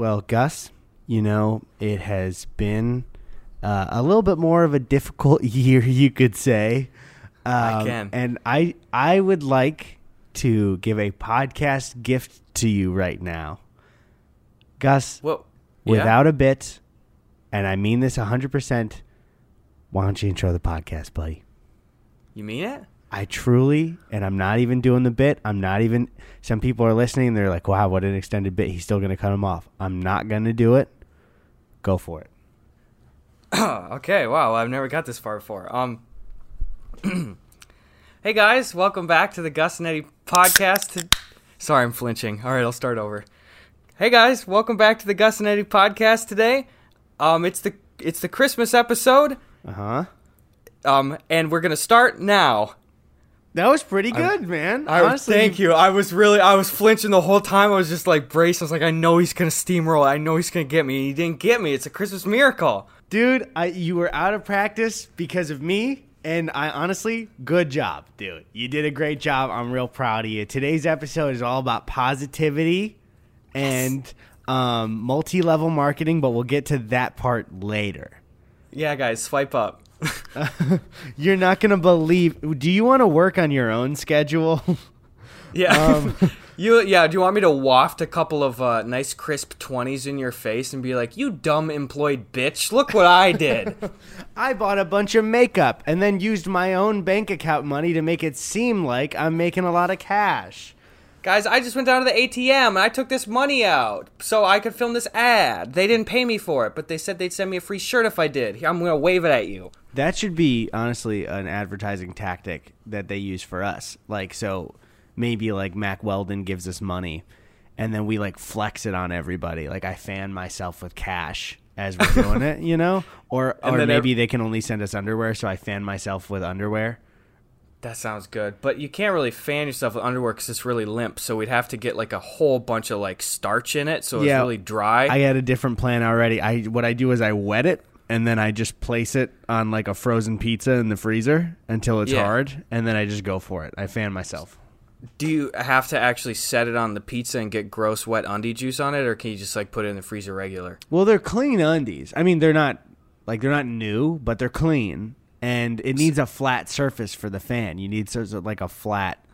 Well, Gus, you know, it has been uh, a little bit more of a difficult year, you could say. Um, I can. And I, I would like to give a podcast gift to you right now. Gus, Well, yeah. without a bit, and I mean this 100%, why don't you intro the podcast, buddy? you mean it? I truly, and I'm not even doing the bit. I'm not even. Some people are listening. They're like, "Wow, what an extended bit." He's still going to cut him off. I'm not going to do it. Go for it. okay, wow, I've never got this far before. Um, hey guys, welcome back to the Gus and Eddy podcast. Sorry, I'm flinching. All right, I'll start over. Hey guys, welcome back to the Gus and Eddy podcast today. Um, it's the it's the Christmas episode. Uh huh. Um, and we're gonna start now. That was pretty good, man. I Honestly, thank you. I was really, I was flinching the whole time. I was just like braced. I was like, I know he's gonna steamroll. I know he's gonna get me. He didn't get me. It's a Christmas miracle. dude. I, you were out of practice because of me, and I honestly, good job, dude. You did a great job. I'm real proud of you. Today's episode is all about positivity and um, multi-level marketing, but we'll get to that part later. Yeah, guys, swipe up. You're not gonna believe. Do you want to work on your own schedule? Yeah. Um, you yeah, do you want me to waft a couple of uh, nice crisp 20s in your face and be like, "You dumb employed bitch, look what I did." I bought a bunch of makeup and then used my own bank account money to make it seem like I'm making a lot of cash. Guys, I just went down to the ATM and I took this money out so I could film this ad. They didn't pay me for it, but they said they'd send me a free shirt if I did. Here, I'm going to wave it at you. That should be honestly an advertising tactic that they use for us. Like so maybe like Mack Weldon gives us money and then we like flex it on everybody. Like I fan myself with cash as we're doing it, you know? Or or maybe they can only send us underwear, so I fan myself with underwear. That sounds good, but you can't really fan yourself with underwear because it's really limp. So we'd have to get like a whole bunch of like starch in it, so it's Yeah. really dry. I had a different plan already. I what I do is I wet it and then I just place it on like a frozen pizza in the freezer until it's Yeah. hard, and then I just go for it. I fan myself. Do you have to actually set it on the pizza and get gross wet undie juice on it, or can you just like put it in the freezer regular? Well, they're clean undies. I mean, they're not like they're not new, but they're clean, and it needs a flat surface for the fan. You need sort of like a flat,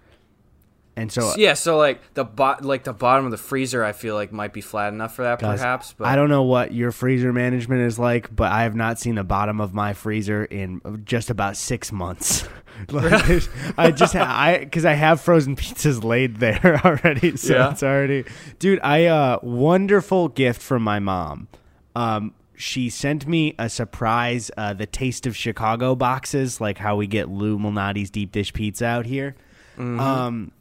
and so Yeah, so like the bot, like the bottom of the freezer, I feel like might be flat enough for that, perhaps. But I don't know what your freezer management is like, but I have not seen the bottom of my freezer in just about six months. like, I just ha- I because I have frozen pizzas laid there already, so Yeah. it's already, dude. I uh wonderful gift from my mom. Um, she sent me a surprise, uh, the Taste of Chicago boxes, like how we get Lou Malnati's deep dish pizza out here. Um,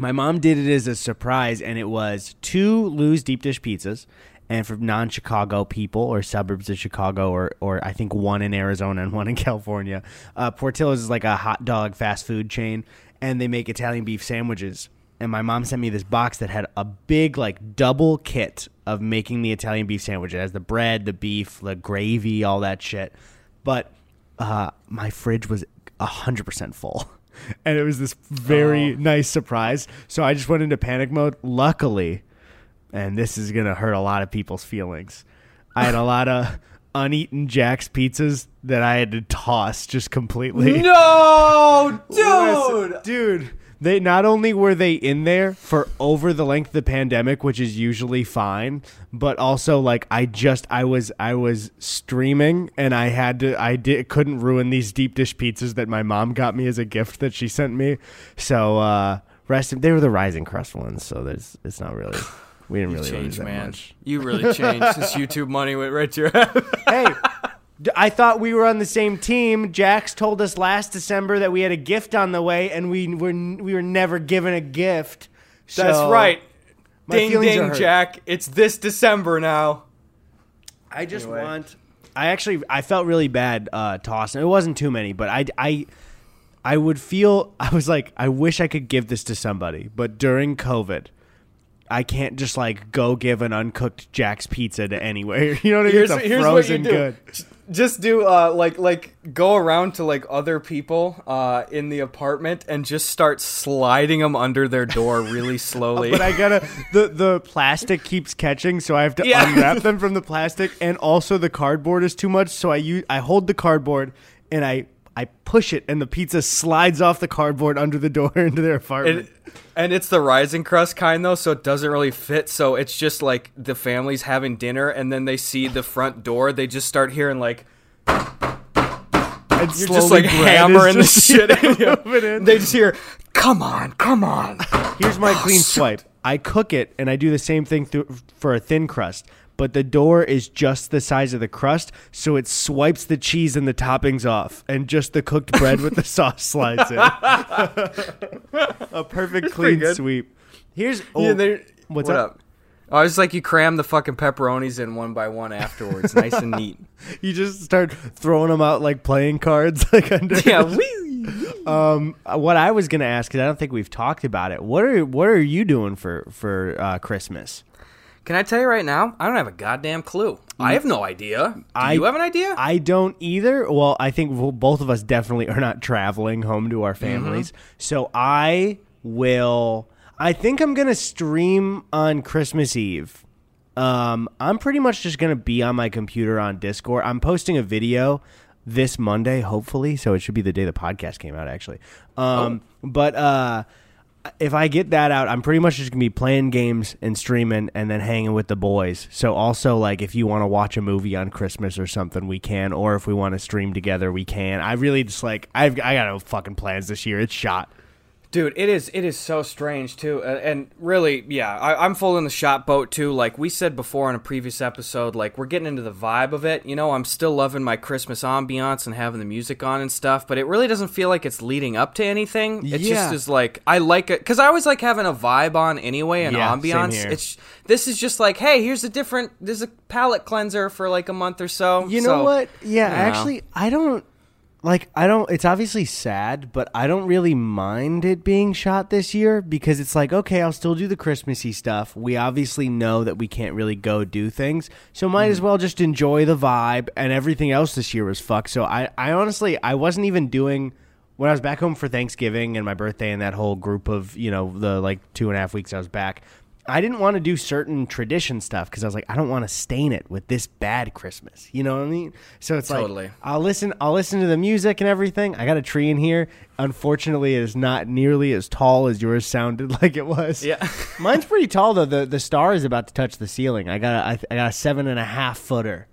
my mom did it as a surprise, and it was two Lou's deep dish pizzas, and for non-Chicago people or suburbs of Chicago, or or I think one in Arizona and one in California. Uh, Portillo's is like a hot dog fast food chain, and they make Italian beef sandwiches. And my mom sent me this box that had a big like double kit of making the Italian beef sandwich. It has the bread, the beef, the gravy, all that shit. But uh, my fridge was hundred percent full, and it was this very oh. nice surprise. So I just went into panic mode. Luckily, and this is gonna hurt a lot of people's feelings. I had a lot of uneaten Jack's pizzas that I had to toss just completely. no, dude. dude. They not only were they in there for over the length of the pandemic, which is usually fine, but also like I just I was I was streaming and I had to I did couldn't ruin these deep dish pizzas that my mom got me as a gift that she sent me. So uh rest they were the rising crust ones, so there's it's not really we didn't really change, that man. much. You really changed since YouTube money went right to your head. hey, d- I thought we were on the same team. Jax told us last December that we had a gift on the way, and we were we were never given a gift. That's So, right. my Ding feelings are ding, hurt. Jack. It's this December now. I just Anyway. want. I actually I felt really bad uh, tossing. It wasn't too many, but I I I would feel I was like I wish I could give this to somebody, but during COVID. I can't just like go give an uncooked Jack's pizza to anywhere. You know what I mean? Here's, It's a here's what you frozen do. good. Just do uh like like go around to like other people uh in the apartment and just start sliding them under their door really slowly. But I gotta the the plastic keeps catching, so I have to Yeah. unwrap them from the plastic, and also the cardboard is too much, so I use I hold the cardboard and I I push it, and the pizza slides off the cardboard under the door into their apartment. and, and it's the rising crust kind though, so it doesn't really fit. So it's just like the family's having dinner and then they see the front door, they just start hearing like And you're just like hammering the shit in in. They just hear, "Come on, come on." Here's my Oh, clean swipe. I cook it and I do the same thing through, for a thin crust, but the door is just the size of the crust, so it swipes the cheese and the toppings off, and just the cooked bread with the sauce slides in. a perfect clean sweep. Here's oh, Yeah, what's what up? up? Oh, I was like, you cram the fucking pepperonis in one by one afterwards, nice and neat. You just start throwing them out like playing cards, like under. Yeah, wee. Um, what I was gonna ask, because I don't think we've talked about it. What are what are you doing for for uh, Christmas? Can I tell you right now? I don't have a goddamn clue. I have no idea. Do I- you have an idea? I don't either. Well, I think both of us definitely are not traveling home to our Mm-hmm. families. So I will. I think I'm gonna stream on Christmas Eve. Um, I'm pretty much just gonna be on my computer on Discord. I'm posting a video this Monday, hopefully. So it should be the day the podcast came out, actually. Um, but uh, if I get that out, I'm pretty much just gonna be playing games and streaming, and then hanging with the boys. So also, like, if you want to watch a movie on Christmas or something, we can. Or if we want to stream together, we can. I really just like I've I got no fucking plans this year. It's shot. Dude, it is it is so strange too, uh, and really, yeah, I, I'm full in the shot boat too. Like we said before in a previous episode, like we're getting into the vibe of it. You know, I'm still loving my Christmas ambiance and having the music on and stuff, but it really doesn't feel like it's leading up to anything. It Yeah. just is like I like it because I always like having a vibe on anyway, an Yeah, ambiance. It's this is just like, hey, here's a different, there's a palette cleanser for like a month or so. You know what? Yeah, you know. actually, I don't like. I don't. It's obviously sad, but I don't really mind it being shot this year because it's like, okay, I'll still do the Christmassy stuff. We obviously know that we can't really go do things, so might Mm-hmm. as well just enjoy the vibe. And everything else this year was fucked. So I, I honestly, I wasn't even doing. When I was back home for Thanksgiving and my birthday and that whole group of, you know, the like two and a half weeks I was back, I didn't want to do certain tradition stuff because I was like, I don't want to stain it with this bad Christmas. You know what I mean? So it's Totally. like I'll listen. I'll listen to the music and everything. I got a tree in here. Unfortunately, it is not nearly as tall as yours sounded like it was. Yeah. mine's pretty tall though. the The star is about to touch the ceiling. I got a, I, I got a seven and a half footer.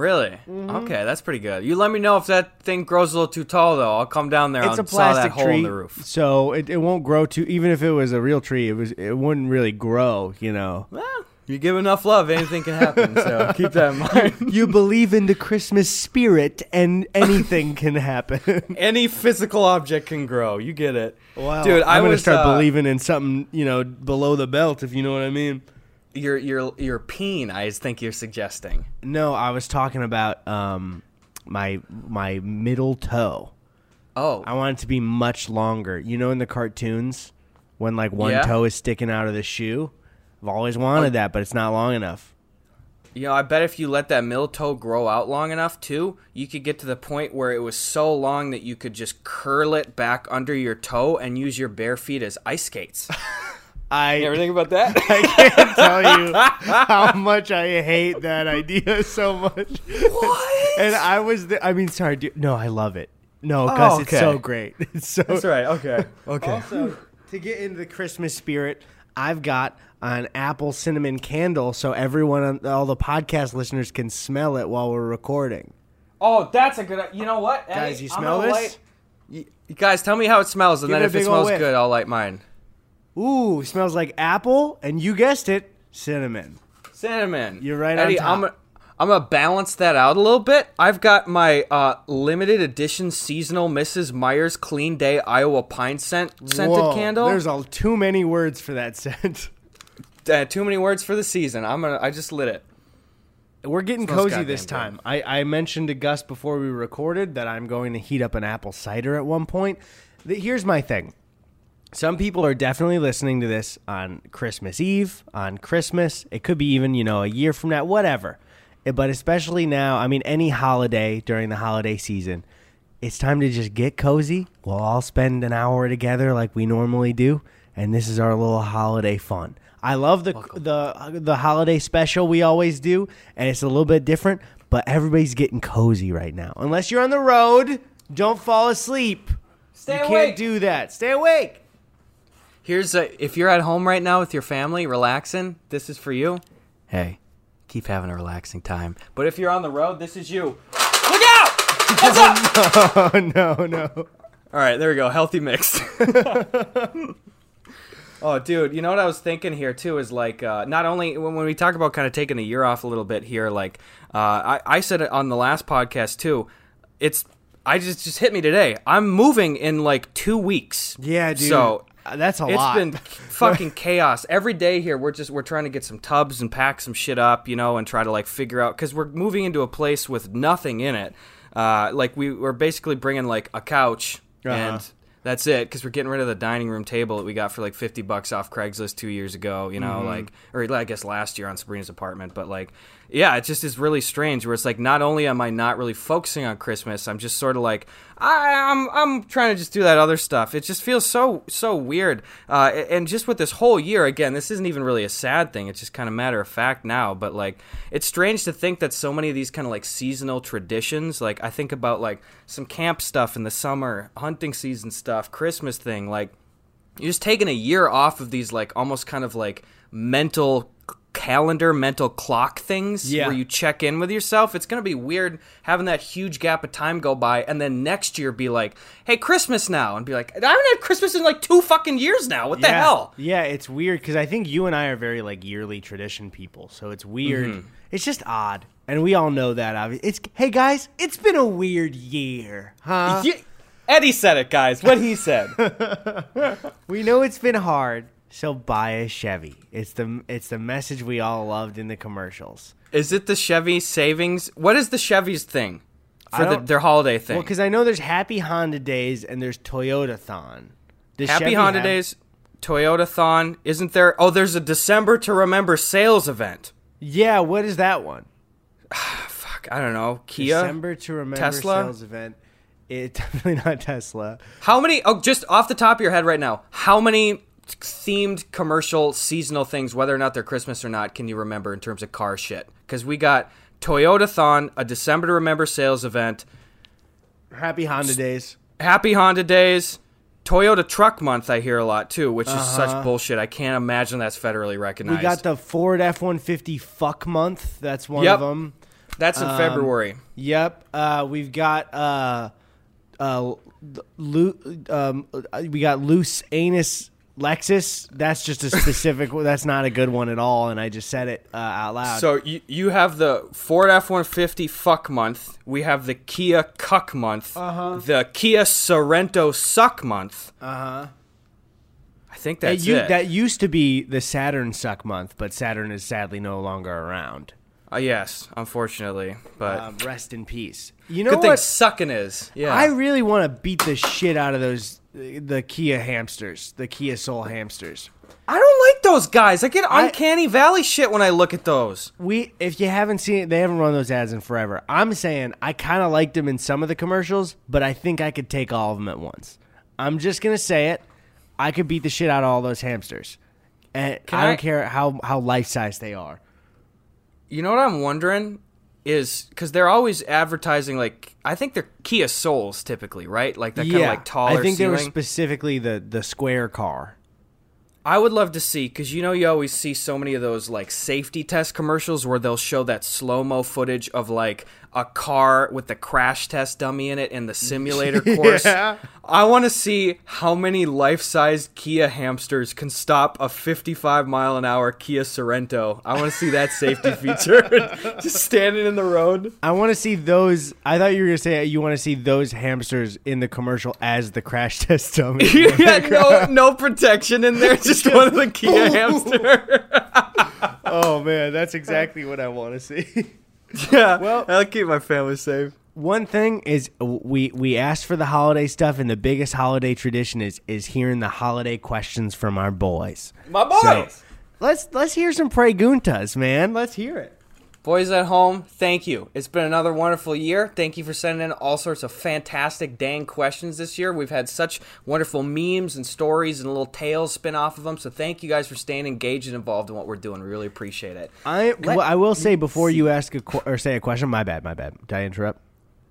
Really? Mm-hmm. Okay, that's pretty good. You let me know if that thing grows a little too tall, though. I'll come down there It's and a saw that plastic hole tree, in the roof. so it, it won't grow too. Even if it was a real tree, it was it wouldn't really grow. You know. Well, you give enough love, anything can happen. So keep that in mind. you believe in the Christmas spirit, and anything can happen. Any physical object can grow. You get it, Wow, dude. I I'm gonna start uh, believing in something, you know, below the belt, if you know what I mean. Your your your peen. I think you're suggesting. No, I was talking about um my my middle toe. Oh, I want it to be much longer. You know, in the cartoons, when like one Yeah. toe is sticking out of the shoe. I've always wanted Oh. that, but it's not long enough. you know, I bet if you let that middle toe grow out long enough, too, you could get to the point where it was so long that you could just curl it back under your toe and use your bare feet as ice skates. I You ever think about that? I can't tell you how much I hate that idea so much. What? And I was, the, I mean, sorry, dude. No, I love it. No, oh, Gus, it's okay. so great. It's so. That's right. Okay. Okay. Also, to get into the Christmas spirit, I've got an apple cinnamon candle, so everyone, on all the podcast listeners, can smell it while we're recording. Oh, that's a good. You know what, Guys, Eddy? you smell this? light- You, you guys, tell me how it smells, and Give then if it smells whiff. good, I'll light mine. Ooh, smells like apple, and you guessed it, cinnamon. Cinnamon. You're right on Eddy. top. I'm gonna, I'm gonna balance that out a little bit. I've got my uh, limited edition seasonal Mrs. Meyer's Clean Day Iowa Pine scent scented Whoa, candle. There's all too many words for that scent. uh, too many words for the season. I'm gonna. I just lit it. We're getting Smells cozy goddamn this good. time. I, I mentioned to Gus before we recorded that I'm going to heat up an apple cider at one point. The, here's my thing. Some people are definitely listening to this on Christmas Eve, on Christmas. It could be even, you know, a year from now, whatever. eh, but especially now, I mean, any holiday during the holiday season, it's time to just get cozy. We'll all spend an hour together like we normally do, and this is our little holiday fun. I love the the the holiday special we always do, and it's a little bit different. But everybody's getting cozy right now. Unless you're on the road, don't fall asleep. Stay you awake. can't do that. Stay awake. Here's a, if you're at home right now with your family relaxing, this is for you. Hey, keep having a relaxing time. But if you're on the road, this is you. Look out! What's up? Oh no, no. All right, there we go. Healthy mix. oh, dude, you know what I was thinking here too is like uh, not only when, when we talk about kind of taking a year off a little bit here, like uh, I, I said it on the last podcast too. It's I just just hit me today. I'm moving in like two weeks. Yeah, dude. So that's a it's lot. It's been fucking chaos every day here. We're just we're trying to get some tubs and pack some shit up, you know, and try to like figure out because we're moving into a place with nothing in it. Uh, like we we're basically bringing like a couch Uh-huh. and that's it because we're getting rid of the dining room table that we got for like 50 bucks off craigslist two years ago you know Mm-hmm. like or i guess last year on sabrina's apartment but like yeah it just is really strange where it's like not only am i not really focusing on christmas i'm just sort of like I, i'm i'm trying to just do that other stuff. It just feels so so weird. Uh, and just with this whole year again this isn't even really a sad thing. It's just kind of matter of fact now but like it's strange to think that so many of these kind of like seasonal traditions like i think about like some camp stuff in the summer hunting season stuff christmas thing like you're just taking a year off of these like almost kind of like mental calendar mental clock things Yeah. where you check in with yourself it's going to be weird having that huge gap of time go by and then next year be like hey christmas now and be like i haven't had christmas in like two fucking years now what the hell Yeah, it's weird because I think you and I are very like yearly tradition people, so it's weird. Mm-hmm. It's just odd, and we all know that. obvi- It's hey guys, it's been a weird year, huh? Ye- eddy said it guys what he said We know it's been hard, so buy a Chevy. It's the it's the message we all loved in the commercials. is it the chevy savings what is the chevy's thing for the, their holiday thing Well, because I know there's Happy Honda Days and there's Toyotathon. Does Happy Chevy Honda have- Days, Toyotathon. Isn't there? Oh, there's a December to Remember sales event. Yeah, what is that one? Fuck, I don't know. Kia. December to remember Tesla? sales event. It's definitely not Tesla. How many? Oh, just off the top of your head right now, how many themed commercial seasonal things, whether or not they're Christmas or not, can you remember in terms of car shit? Because we got Toyotathon, a December to Remember sales event, Happy Honda Days. Happy Honda Days. Toyota Truck Month, I hear a lot too, which is Uh-huh. such bullshit. I can't imagine that's federally recognized. We got the Ford F one fifty fuck month. That's one Yep. of them. that's in um, February. Yep. Uh, we've got uh, uh, loo- um, uh, we got loose anus Lexus. That's just a specific. that's not a good one at all. And I just said it uh, out loud. So you you have the Ford F one fifty fuck month. We have the Kia cuck month. Uh-huh. The Kia Sorento suck month. uh huh. I think That, that's u- it. that used to be the Saturn suck month, but Saturn is sadly no longer around. Uh, yes, unfortunately, but Um, rest in peace. You know good thing what? sucking is. Yeah, I really want to beat the shit out of those the Kia hamsters, the Kia Soul hamsters. I don't like those guys. I get I- uncanny valley shit when I look at those. We, if you haven't seen it, they haven't run those ads in forever. I'm saying I kind of liked them in some of the commercials, but I think I could take all of them at once. I'm just gonna say it. I could beat the shit out of all those hamsters, and Can I don't I- care how how life size they are. You know what I'm wondering is because they're always advertising like I think they're Kia Souls typically, right? Like that kind of like taller. I think they were specifically the the square car. I would love to see because you know you always see so many of those like safety test commercials where they'll show that slow mo footage of like a car with the crash test dummy in it in the simulator course. Yeah. I want to see how many life sized Kia hamsters can stop a 55 mile an hour Kia Sorento. I want to see that safety feature just standing in the road. I want to see those. I thought you were gonna say you want to see those hamsters in the commercial as the crash test dummy. yeah, no, no protection in there. Just one of the Kia hamster. oh man, that's exactly what I want to see. yeah, Well- I'll keep my family safe. One thing is we we asked for the holiday stuff, and the biggest holiday tradition is is hearing the holiday questions from our boys. My boys. So, let's let's hear some preguntas, man. Let's hear it. Boys at home, thank you. It's been another wonderful year. Thank you for sending in all sorts of fantastic dang questions this year. We've had such wonderful memes and stories and little tales spin off of them. So thank you guys for staying engaged and involved in what we're doing. We really appreciate it. I well, I will say before see. you ask a qu- or say a question. My bad. My bad. Did I interrupt?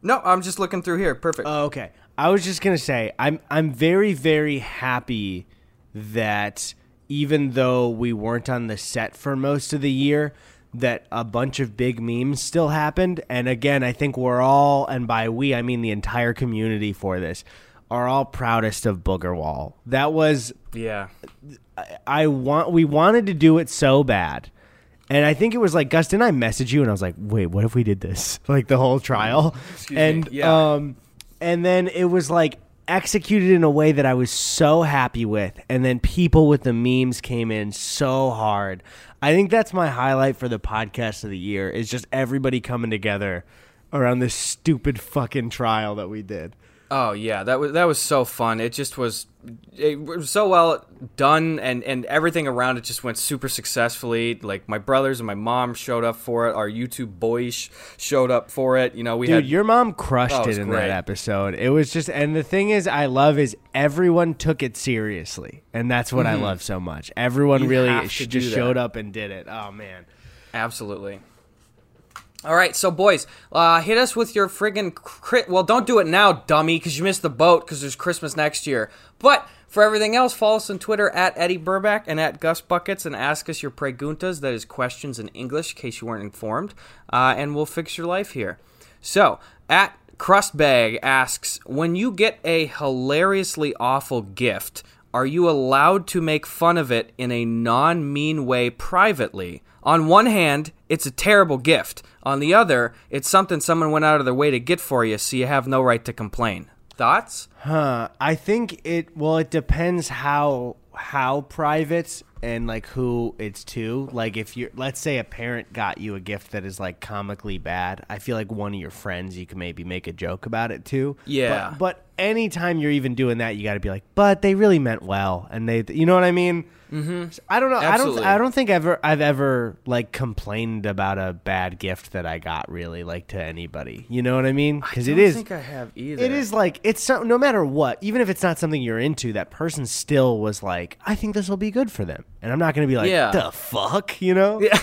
No, I'm just looking through here. Perfect. Oh, okay. I was just gonna say I'm I'm very very happy that even though we weren't on the set for most of the year, that a bunch of big memes still happened. And again, I think we're all, and by we I mean the entire community for this, are all proudest of Booger Wall. That was yeah. I want we wanted to do it so bad. And I think it was like Gus, didn't I message you and I was like, wait, what if we did this? Like the whole trial. Excuse me, and yeah. um and then it was like executed in a way that I was so happy with. And then people with the memes came in so hard. I think that's my highlight for the podcast of the year is just everybody coming together around this stupid fucking trial that we did. Oh yeah, that was that was so fun. It just was, it was so well done, and and everything around it just went super successfully. Like my brothers and my mom showed up for it. Our YouTube boys showed up for it. You know, we Dude, had your mom crushed Oh, it it in great. that episode. It was just, and the thing is, I love is everyone took it seriously, and that's what I love so much. Everyone Mm-hmm. You really have to sh- do just showed up and did it. Oh man, Absolutely. All right, so boys, uh, hit us with your friggin' crit. Well, don't do it now, dummy, because you missed the boat because there's Christmas next year. But for everything else, follow us on Twitter at Eddy Burback and at Gus Buckets and ask us your preguntas, that is questions in English, in case you weren't informed, uh, and we'll fix your life here. So, at Crustbag asks, when you get a hilariously awful gift, are you allowed to make fun of it in a non mean way privately? On one hand, it's a terrible gift. On the other, it's something someone went out of their way to get for you, so you have no right to complain. Thoughts? huh? I think it. Well, it depends how how private and like who it's to. Like if you're, let's say a parent got you a gift that is like comically bad. I feel like one of your friends you can maybe make a joke about it too. Yeah. But, but anytime you're even doing that, you got to be like, but they really meant well, and they, you know what I mean? Mm-hmm. I don't know. Absolutely. I don't. I don't think ever I've ever like complained about a bad gift that I got really like to anybody. You know what I mean? Because it is. I it don't is. think I have either. It is like it's so, no matter what, even if it's not something you're into, that person still was like, I think this will be good for them, and I'm not going to be like, Yeah. the fuck, you know? Yeah.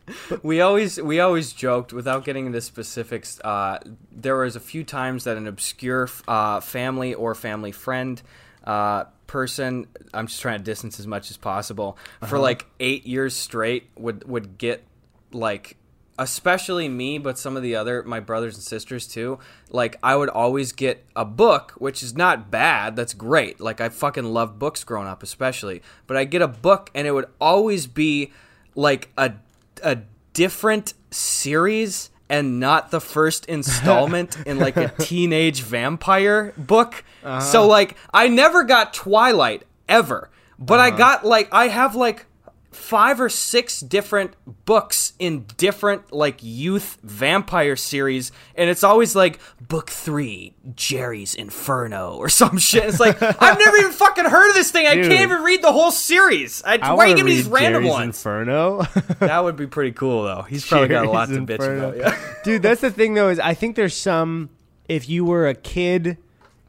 we always we always joked without getting into specifics. Uh, there was a few times that an obscure uh, family or family friend uh, person, I'm just trying to distance as much as possible, for like eight years straight would would get like. Especially me, but some of the other my brothers and sisters too. Like I would always get a book, which is not bad. That's great. Like I fucking love books growing up, especially. But I get a book, and it would always be like a a different series and not the first installment in like a teenage vampire book. So uh-huh. like I never got Twilight ever, but I uh-huh. got like I have like five or six different books in different like youth vampire series and it's always like book 3 Jerry's Inferno or some shit. It's like I've never even fucking heard of this thing. I can't even read the whole series. I, I why are you giving me these random Jerry's ones? Inferno. That would be pretty cool, though. He's probably got a lot to Jerry's bitch about. Yeah. Dude, that's the thing though is I think there's some if you were a kid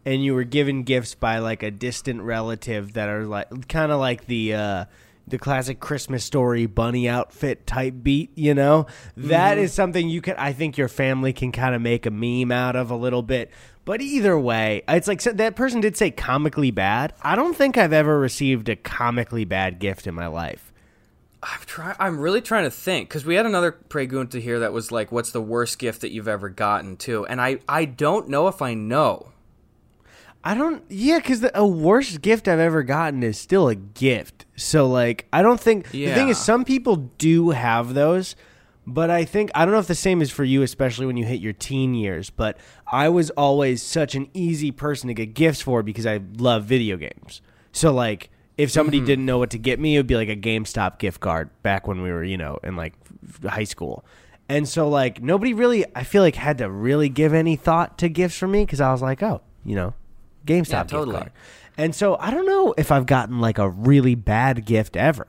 and you were given gifts by like a distant relative that are like kind of like the uh the classic Christmas story bunny outfit type beat, you know? That Mm-hmm. is something you can I think your family can kind of make a meme out of a little bit. But either way, it's like so that person did say comically bad. I don't think I've ever received a comically bad gift in my life. I'm trying. I'm really trying to think because we had another pregunta here that was like, "What's the worst gift that you've ever gotten?" Too, and I I don't know if I know. I don't. Yeah, because a worst gift I've ever gotten is still a gift. So like, I don't think the thing is some people do have those, but I think I don't know if the same is for you, especially when you hit your teen years. But I was always such an easy person to get gifts for because I love video games. So like, if somebody mm-hmm. didn't know what to get me, it would be like a GameStop gift card back when we were you know in like high school. And so like nobody really, I feel like had to really give any thought to gifts for me because I was like, oh, you know, GameStop Yeah, gift totally. card. And so I don't know if I've gotten like a really bad gift ever.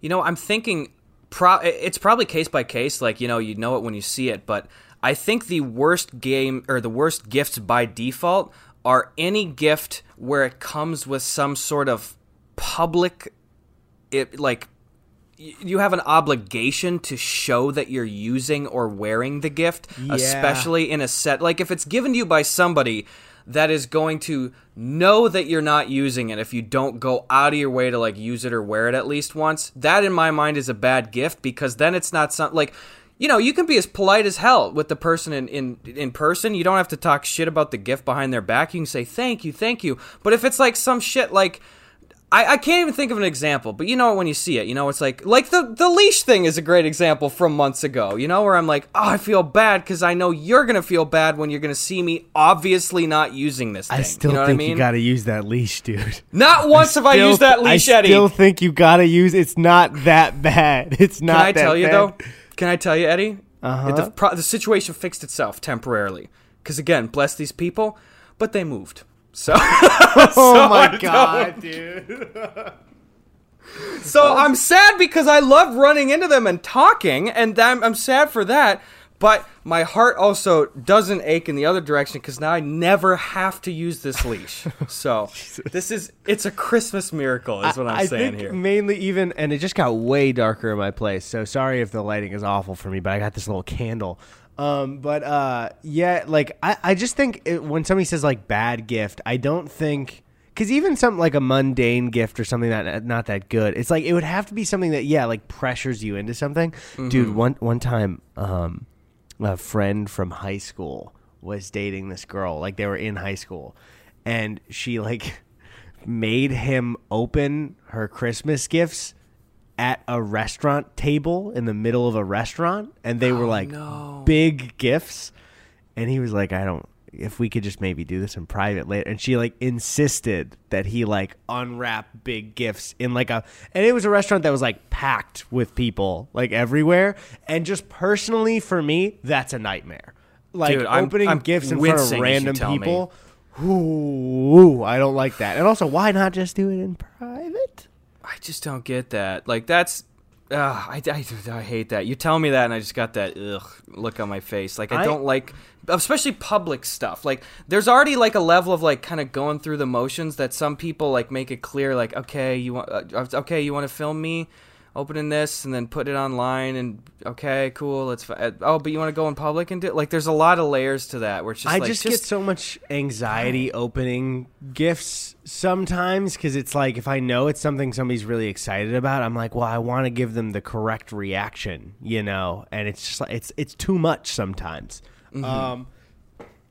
You know, I'm thinking pro- it's probably case by case. Like you know, you know it when you see it. But I think the worst game or the worst gifts by default are any gift where it comes with some sort of public, it like you have an obligation to show that you're using or wearing the gift, Yeah. especially in a set. Like if it's given to you by somebody that is going to know that you're not using it if you don't go out of your way to like use it or wear it at least once. That in my mind is a bad gift because then it's not something like you know, you can be as polite as hell with the person in, in in person. You don't have to talk shit about the gift behind their back. You can say thank you, thank you. But if it's like some shit like I, I can't even think of an example, but you know it when you see it. You know, it's like like the the leash thing is a great example from months ago. You know, where I'm like, oh, I feel bad because I know you're gonna feel bad when you're gonna see me obviously not using this thing. I still you know think what I mean? you got to use that leash, dude. not once have I used that leash, Eddy. I Eddy. still think you got to use. It's not that bad. It's not. Can I tell you bad. though? Can I tell you, Eddy? Uh-huh. The, pro- the situation fixed itself temporarily. Because again, bless these people, but they moved. So, Oh so my I god, dude. So I'm sad because I love running into them and talking, and I'm, I'm sad for that. But my heart also doesn't ache in the other direction because now I never have to use this leash. So this is it's a Christmas miracle, is what I'm I saying think here. mainly even, and it just got way darker in my place. So sorry if the lighting is awful for me, but I got this little candle. Um, but uh, yeah, like I, I just think it, when somebody says like bad gift, I don't think because even something like a mundane gift or something that not that good, it's like it would have to be something that yeah, like pressures you into something. Mm-hmm. Dude, one one time, um, a friend from high school was dating this girl. Like they were in high school, and she like made him open her Christmas gifts at a restaurant table in the middle of a restaurant, and they were oh, like no. big gifts. And he was like, "I don't. If we could just maybe do this in private later." And she like insisted that he like unwrap big gifts in like a, and it was a restaurant that was like packed with people like everywhere. And just personally for me, that's a nightmare. Like Dude, I'm- opening I'm gifts in front of wincing as you random people. Ooh, I don't like that. And also, why not just do it in private? I just don't get that. Like that's. Uh, I, I, I hate that. You tell me that, and I just got that ugh look on my face. Like I, I- don't like, especially public stuff. Like there's already like a level of like kind of going through the motions that some people like make it clear. Like okay, you want uh, okay, you want to film me opening this and then put it online and okay, cool. It's fi- uh, oh, but you want to go in public and do it? Like there's a lot of layers to that. Where it's just I like, just, get so much anxiety opening gifts sometimes because it's like if I know it's something somebody's really excited about, I'm like, well, I want to give them the correct reaction, you know, and it's just like it's it's too much sometimes. Mm-hmm. Um,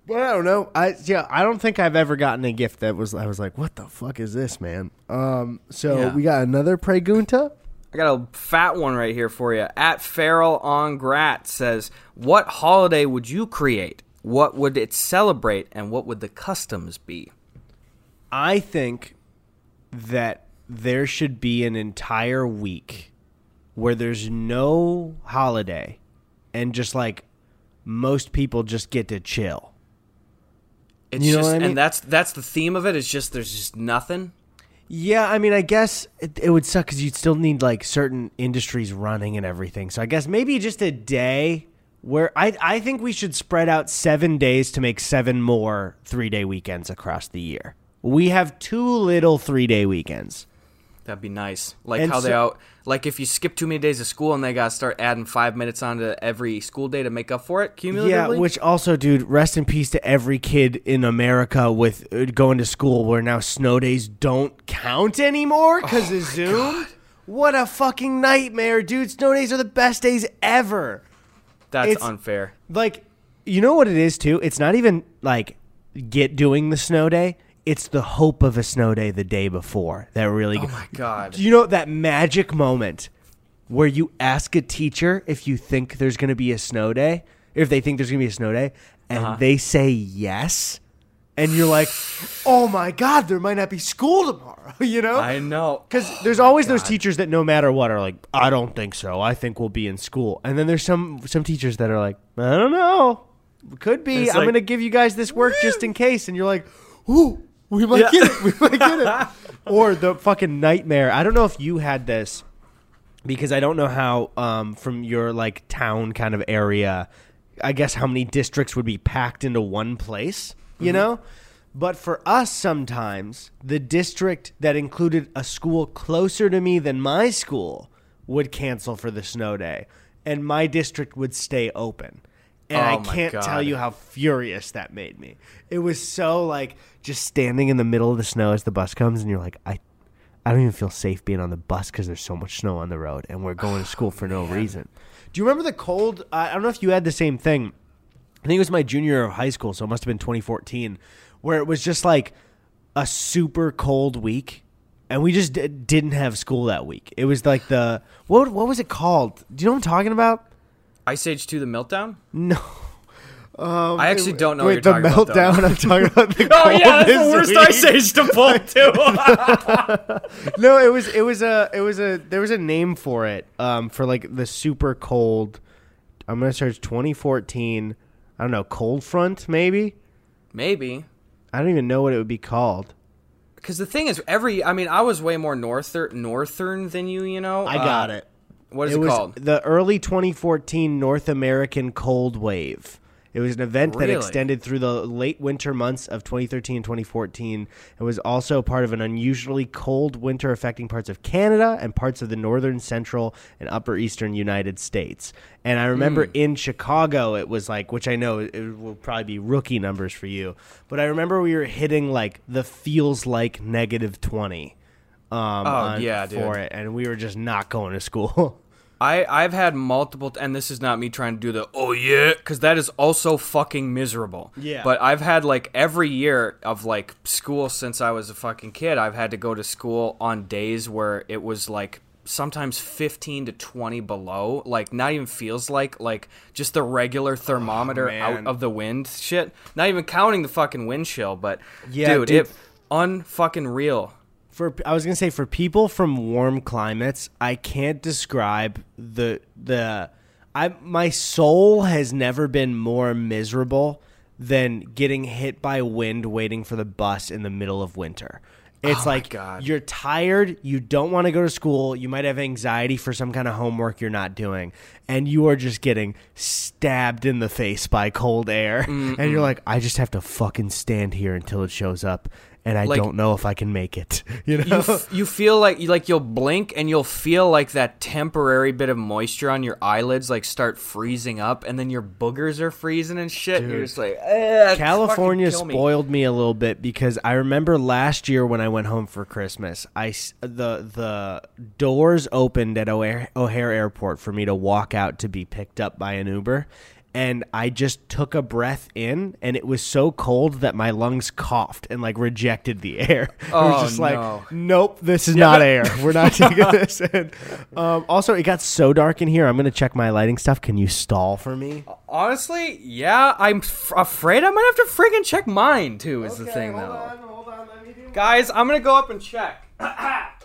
but I don't know. I yeah, I don't think I've ever gotten a gift that was I was like, what the fuck is this, man? Um, so Yeah. we got another pregunta. I got a fat one right here for you. At Farrell on Grat says, "What holiday would you create? What would it celebrate, and what would the customs be?" I think that there should be an entire week where there's no holiday and just like most people just get to chill. It's You know just, what I mean? and that's that's the theme of it. It's just there's just nothing. Yeah, I mean, I guess it, it would suck because you'd still need like certain industries running and everything. So I guess maybe just a day where I I think we should spread out seven days to make seven more three day weekends across the year. We have two little three day weekends. That'd be nice. Like And how they out. Like if you skip too many days of school and they got to start adding five minutes onto every school day to make up for it cumulatively. Yeah, which also, dude, rest in peace to every kid in America with uh, going to school where now snow days don't count anymore because of Zoom. What a fucking nightmare, dude! Snow days are the best days ever. that's it's- unfair. Like, you know what it is too? It's not even like get doing the snow day. It's the hope of a snow day the day before that really. Oh my god. Do You know that magic moment where you ask a teacher if you think there's going to be a snow day, if they think there's going to be a snow day, and Uh-huh. they say yes, and you're like, "Oh my god, there might not be school tomorrow," you know? I know. Because there's always those teachers that no matter what are like, "I don't think so. I think we'll be in school," and then there's some some teachers that are like, "I don't know, could be. It's I'm like- going to give you guys this work just in case," and you're like, "Ooh." We might Yeah. get it. We might get it. or the fucking nightmare. I don't know if you had this because I don't know how um, from your like town kind of area, I guess how many districts would be packed into one place, you Mm-hmm. know? But for us, sometimes the district that included a school closer to me than my school would cancel for the snow day, and my district would stay open. And Oh I can't God. tell you how furious that made me. It was so like just standing in the middle of the snow as the bus comes, and you're like, I, I don't even feel safe being on the bus because there's so much snow on the road, and we're going to school for no reason. Do you remember the cold? I I don't know if you had the same thing. I think it was my junior year of high school, so it must have been 2014, where it was just like a super cold week, and we just d- didn't have school that week. It was like the what? What was it called? Do you know what I'm talking about? Ice Age 2 The Meltdown? No. Um, I actually don't know Wait, what you're the talking about, meltdown. I'm talking about the Oh yeah, that's the worst week. Ice Age to pull too. no, it was it was a it was a there was a name for it um for like the super cold. I'm gonna search 2014. I don't know cold front maybe. Maybe. I don't even know what it would be called. Because the thing is, every I mean, I was way more northern northern than you. You know, I got Uh, it. What is it it, was called? the early 2014 North American Cold Wave. It was an event that extended through the late winter months of 2013 and 2014. It was also part of an unusually cold winter affecting parts of Canada and parts of the northern, central, and upper eastern United States. And I remember Hmm. in Chicago, it was like, which I know it will probably be rookie numbers for you, but I remember we were hitting like the feels like negative 20 um, on- yeah, for dude. it, and we were just not going to school. I I've had multiple, and this is not me trying to do the oh yeah, because that is also fucking miserable. Yeah. But I've had like every year of like school since I was a fucking kid. I've had to go to school on days where it was like sometimes 15 to 20 below like not even feels like like just the regular thermometer Oh, out of the wind shit not even counting the fucking wind chill but Yeah, dude, dude. it unfucking real for I was gonna say for people from warm climates, I can't describe the the I my soul has never been more miserable than getting hit by wind waiting for the bus in the middle of winter. It's Oh like you're tired, you don't want to go to school, you might have anxiety for some kind of homework you're not doing, and you are just getting stabbed in the face by cold air. Mm, and you're mm. like, I just have to fucking stand here until it shows up, and I Like- don't know if I can make it. You know? you, f- you feel like you like you'll blink and you'll feel like that temporary bit of moisture on your eyelids like start freezing up and then your boogers are freezing and shit. and You're just like, "Eh, California kill me." spoiled me a little bit because I remember last year when I went home for Christmas, I the the doors opened at O'Hare, O'Hare Airport for me to walk out to be picked up by an Uber. And I just took a breath in, and it was so cold that my lungs coughed and like rejected the air. it Oh, was just no. like, nope, this is not air. We're not taking this in. Um, also, it got so dark in here. I'm gonna check my lighting stuff. Can you stall for me? Honestly, yeah, I'm f- afraid I might have to friggin' check mine too. Is the thing though, hold on, let me do guys? I'm gonna go up and check.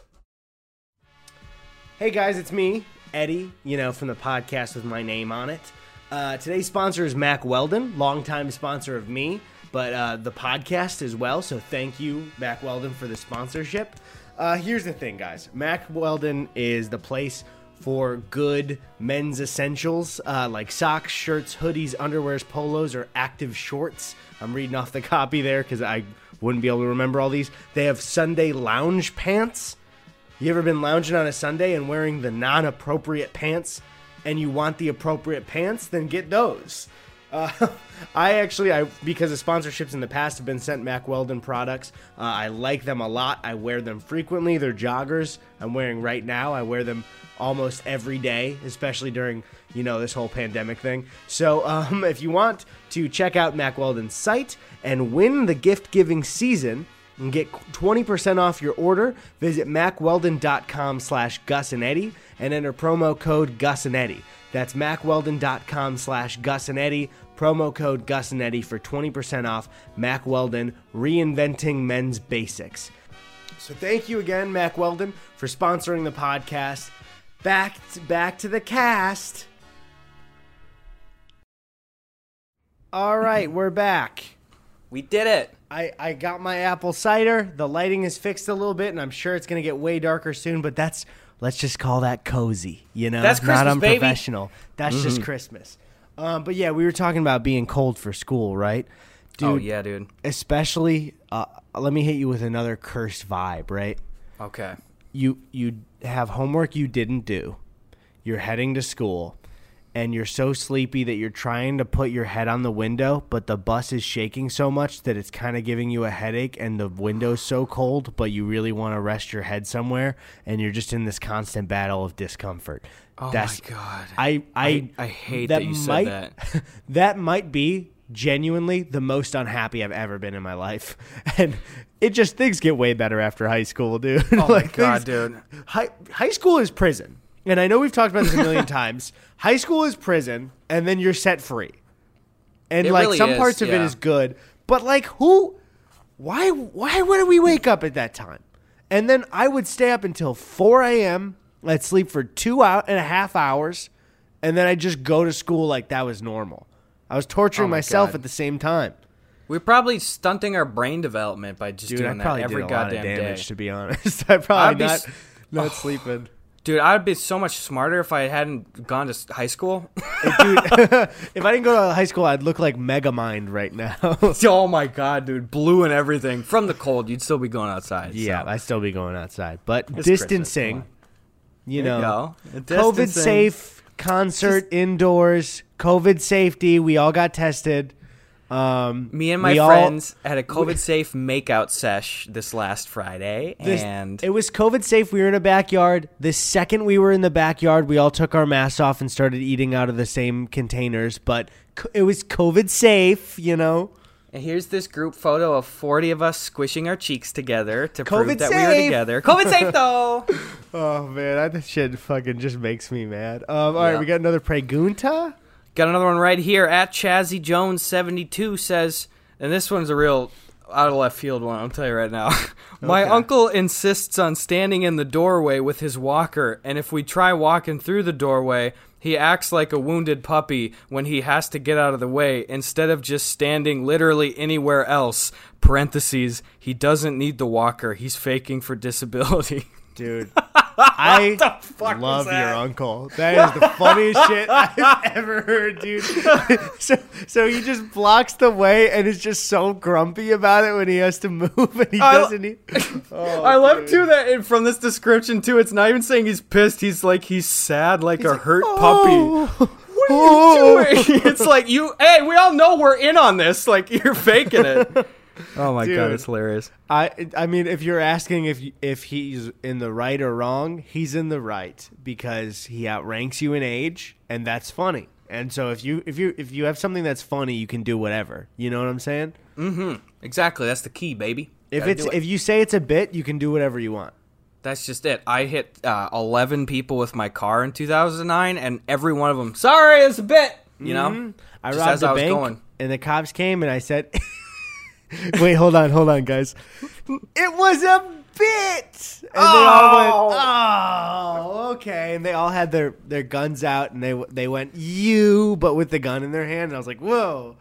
Hey guys, it's me, Eddy, you know, from the podcast with my name on it. Uh, today's sponsor is Mack Weldon, longtime sponsor of me, but uh, the podcast as well. So thank you, Mack Weldon, for the sponsorship. Uh, here's the thing, guys Mack Weldon is the place for good men's essentials uh, like socks, shirts, hoodies, underwears, polos, or active shorts. I'm reading off the copy there because I wouldn't be able to remember all these. They have Sunday lounge pants. You ever been lounging on a Sunday and wearing the non appropriate pants and you want the appropriate pants? Then get those. Uh, I actually, I because the sponsorships in the past, have been sent Mack Weldon products. Uh, I like them a lot. I wear them frequently. They're joggers I'm wearing right now. I wear them almost every day, especially during you know this whole pandemic thing. So um, if you want to check out Mack Weldon's site and win the gift giving season and get 20% off your order, visit mackweldon.com slash Gus and Eddy and enter promo code Gus and Eddy. That's mackweldon.com slash Gus and Eddy, promo code Gus and Eddy for 20% off Mack Weldon, reinventing men's basics. So thank you again, Mack Weldon, for sponsoring the podcast. Back to, back to the cast. All right, we're back. We did it. I, I got my apple cider. The lighting is fixed a little bit, and I'm sure it's going to get way darker soon, but that's let's just call that cozy. You know, That's not Christmas, baby. unprofessional. That's just Christmas. Um, but yeah, we were talking about being cold for school, right? Dude, oh yeah, dude. especially uh, let me hit you with another cursed vibe, right? Okay. You you have homework you didn't do. You're heading to school and you're so sleepy that you're trying to put your head on the window, but the bus is shaking so much that it's kind of giving you a headache and the window's so cold, but you really want to rest your head somewhere and you're just in this constant battle of discomfort. Oh That's my god. I I I, I hate that, you said might, that. that might be genuinely the most unhappy I've ever been in my life, and it just things get way better after high school, dude. Oh my god, dude. High high school is prison, and I know we've talked about this a million times. High school is prison, and then you're set free, and It like really some is, parts of it yeah. is good, but like who? Why? Why would we wake up at that time? And then I would stay up until 4 a.m. I'd sleep for two out and a half hours, and then I'd just go to school like that was normal. I was torturing Oh my myself God. at the same time. We're probably stunting our brain development by just Dude, I doing that probably every did a lot of goddamn damage, day. to be honest. I probably I'd be not, s- not sleeping. Dude, I'd be so much smarter if I hadn't gone to high school. Dude, if I didn't go to high school, I'd look like Megamind right now. oh my god, dude, blue and everything. From the cold, you'd still be going outside. yeah, so. I'd still be going outside. But It's distancing, you There know, you. COVID safe concert indoors, COVID safety. We all got tested. Um, Me and my we all- friends had a COVID safe makeout sesh this last Friday, this- and it was COVID safe. We were in a backyard. The second we were in the backyard, we all took our masks off and started eating out of the same containers. But it was COVID safe, you know. And here's this group photo of 40 of us squishing our cheeks together to COVID prove that we were together. COVID safe though. Oh man, that shit fucking just makes me mad. Um, all right, Yeah. we got another pregunta. Got another one right here at Chazzy Jones 72 says, and this one's a real out of left field one. I'll tell you right now. My Okay. uncle insists on standing in the doorway with his walker, and if we try walking through the doorway, he acts like a wounded puppy when he has to get out of the way instead of just standing literally anywhere else. Parentheses, he doesn't need the walker. He's faking for disability. Dude, I fuck love your uncle. That is the funniest shit I've ever heard, dude. so, so he just blocks the way and is just so grumpy about it when he has to move and he I- doesn't. Need, oh, I love dude. too that from this description too. It's not even saying he's pissed. He's like he's sad, like a hurt oh. puppy. Oh. What are you oh. doing? it's like you. Hey, we all know we're in on this. Like you're faking it. Oh my god, it's hilarious. I I mean, if you're asking if if he's in the right or wrong, he's in the right because he outranks you in age, and that's funny. And so if you if you if you have something that's funny, you can do whatever. You know what I'm saying? Mm-hmm. Exactly, that's the key, baby. If Gotta it's it. if you say it's a bit, you can do whatever you want. that's just it. I hit uh, eleven people with my car in 2009, and every one of them, sorry, it's a bit. You know, Mhm. I Just robbed as a I was bank, going. and the cops came, and I said, "Wait, hold on, hold on, guys. It was a bit." And they all went, "Oh, okay." And they all had their their guns out, and they they went, "You," but with the gun in their hand. And I was like, "Whoa."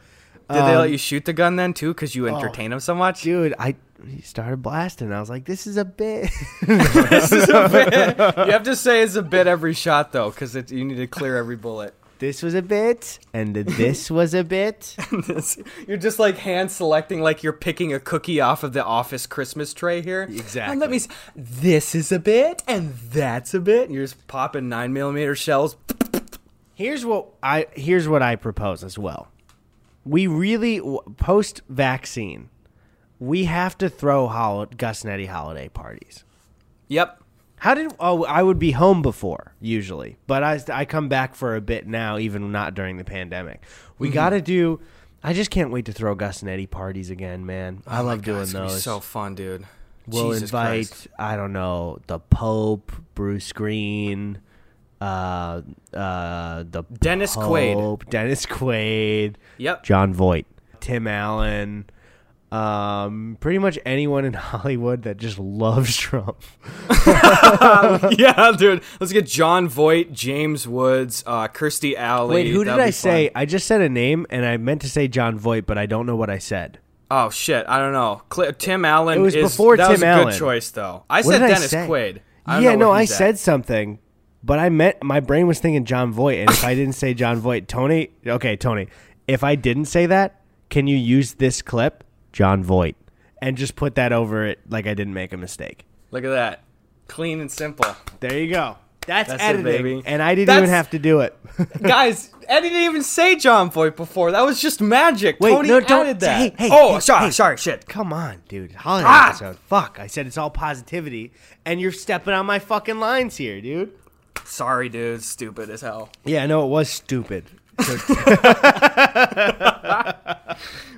Did they Um, let you shoot the gun then too? Because you entertain them so much. Dude, I he started blasting. I was like, "This is a bit." this is a bit. You have to say it's a bit every shot though, because you need to clear every bullet. This was a bit, and this was a bit. you're just like hand selecting, like you're picking a cookie off of the office Christmas tray here. Exactly. And let me. s- This is a bit, and that's a bit. And you're just popping nine millimeter shells. Here's what I here's what I propose as well. We really post vaccine, we have to throw hol- Gus and Eddy holiday parties. Yep. How did oh I would be home before usually, but I I come back for a bit now, even not during the pandemic. We got to do. I just can't wait to throw Gus and Eddy parties again, man. I Oh love God, doing those. So fun, dude. We'll Jesus invite Christ. I don't know the Pope, Bruce Green, uh, uh, the Dennis Quaid. Dennis Quaid, Yep. Jon Voight, Tim Allen, um, pretty much anyone in Hollywood that just loves Trump. yeah, dude. Let's get Jon Voight, James Woods, uh, Kirstie Alley. Wait, who did I say? fun. I just said a name and I meant to say Jon Voight, but I don't know what I said. Oh shit, I don't know. Cl- Tim Allen. It was is, before that Tim was a Allen. good choice though. I What said I Dennis say? Quaid. I don't yeah, no, I at. said something, but I meant my brain was thinking Jon Voight, and if I didn't say Jon Voight, Tony, okay, Tony, if I didn't say that, can you use this clip, Jon Voight, and just put that over it like I didn't make a mistake? Look at that, clean and simple. There you go. That's, That's it, editing, baby. and I didn't That's- even have to do it. Guys, Eddy didn't even say Jon Voight before. That was just magic. Wait, Tony no, don't- that. hey, hey, oh, hey, sorry, hey. sorry, shit. Come on, dude. Holiday Ah! episode. Fuck. I said it's all positivity, and you're stepping on my fucking lines here, dude. Sorry, dude. Stupid as hell. Yeah, I know it was stupid.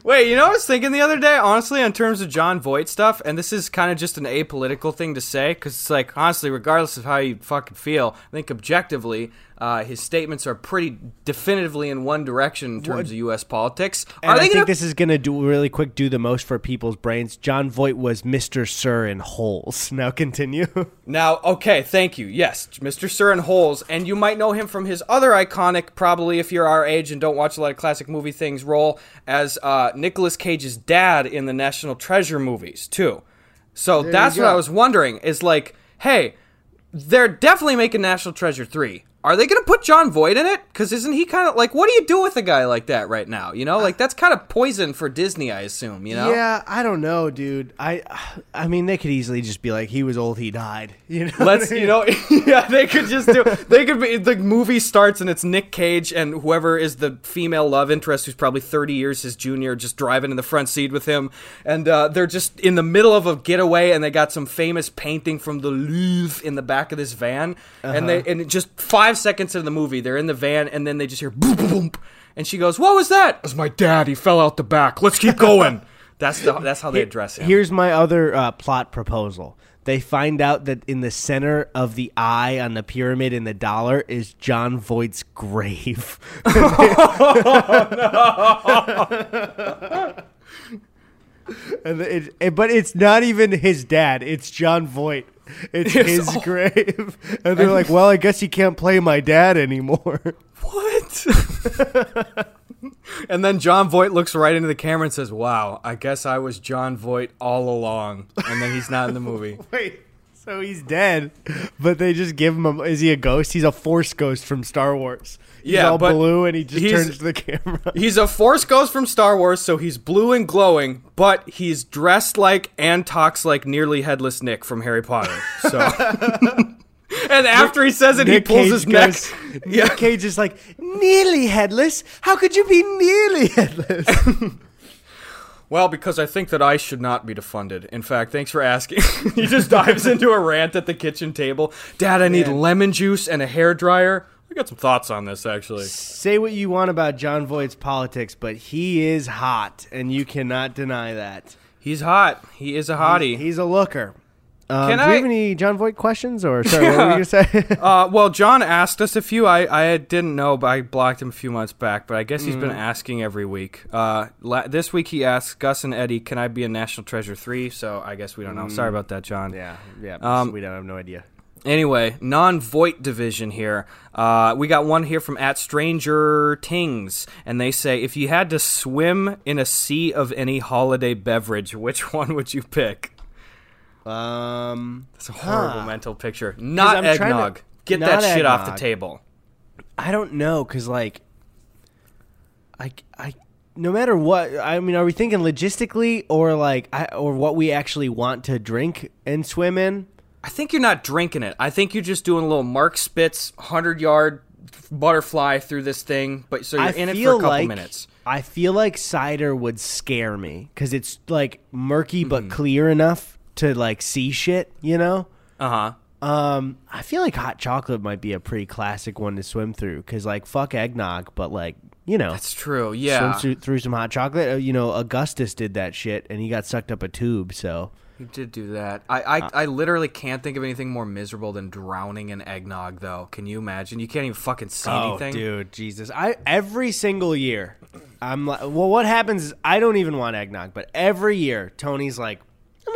Wait, you know what I was thinking the other day, honestly, in terms of Jon Voight stuff, and this is kind of just an apolitical thing to say, because it's like, honestly, regardless of how you fucking feel, I think objectively, uh, his statements are pretty definitively in one direction in terms of U.S. politics. And are I think gonna? this is gonna do really quick do the most for people's brains. Jon Voight was Mr. Sir in holes. Now continue. Now, okay, thank you. Yes, Mr. Sir in Holes, and you might know him from his other iconic, probably if you're our age and don't watch a lot of classic movie things, role as uh, Nicolas Cage's dad in the National Treasure movies too. So that's what I was wondering. Is like, hey, they're definitely making National Treasure three. Are they going to put Jon Voight in it? Because isn't he kind of like, what do you do with a guy like that right now? You know, like that's kind of poison for Disney, I assume. You know? Yeah, I don't know, dude. I, I mean, they could easily just be like, he was old, he died. You know, Let's you know yeah they could just do they could be the movie starts and it's Nick Cage and whoever is the female love interest who's probably 30 years his junior just driving in the front seat with him and uh, they're just in the middle of a getaway and they got some famous painting from the Louvre in the back of this van and they and it just 5 seconds into the movie they're in the van and then they just hear boom boom boom and she goes what was that? It was my dad he fell out the back let's keep going that's the that's how they address him Here's my other uh, plot proposal. They find out that in the center of the eye on the pyramid in the dollar is Jon Voight's grave. and it, it- but it's not even his dad. It's Jon Voight. It's Yes, his oh. grave. And they're like, well, I guess he can't play my dad anymore. What? and then Jon Voight looks right into the camera and says, "Wow, I guess I was Jon Voight all along." And then he's not in the movie. Wait, so he's dead, but they just give him a. Is he a ghost? He's a force ghost from Star Wars. He's Yeah, all blue and he just turns to the camera. He's a Force ghost from Star Wars, so he's blue and glowing, but he's dressed like and talks like nearly headless Nick from Harry Potter. So. and after he says it, he pulls Cage his goes, neck. Nick Cage is like nearly headless. How could you be nearly headless? Well, because I think that I should not be defunded. In fact, thanks for asking. he just dives into a rant at the kitchen table. Dad, I need Man. lemon juice and a hair dryer. I got some thoughts on this actually. Say what you want about Jon Voight's politics, but he is hot, and you cannot deny that. He's hot. He is a hottie. He's a looker. Um, Can do we I- have any Jon Voight questions? Or sorry, what were you gonna say? uh, well, John asked us a few. I, I didn't know, but I blocked him a few months back. But I guess he's been asking every week. Uh, la- this week he asked Gus and Eddy, "Can I be a National Treasure 3? So I guess we don't know. Sorry about that, John. yeah, yeah. Um, we don't have no idea. Anyway, non-Voight division here. Uh, we got one here from at Stranger Tings, and they say, if you had to swim in a sea of any holiday beverage, which one would you pick? Um, It's a horrible Huh. mental picture. Not I'm to- eggnog. Get not that shit off the table. I don't know, cause like, I, I, no matter what, I mean, are we thinking logistically or like, I, or what we actually want to drink and swim in? I think you're not drinking it. I think you're just doing a little Mark Spitz hundred yard butterfly through this thing, but so you're I in it for a couple like minutes. I feel like cider would scare me because it's like murky Mm-hmm. but clear enough to like see shit, you know. Uh huh. Um, I feel like hot chocolate might be a pretty classic one to swim through because like fuck eggnog, but like you know, That's true. Yeah. swim through, through some hot chocolate. Uh, you know, Augustus did that shit and he got sucked up a tube. So he did do that. I, I, I literally can't think of anything more miserable than drowning in eggnog, though. Can you imagine? You can't even fucking see anything. Oh, dude, Jesus! I every single year, I'm like, well, what happens is I don't even want eggnog, but every year Tony's like,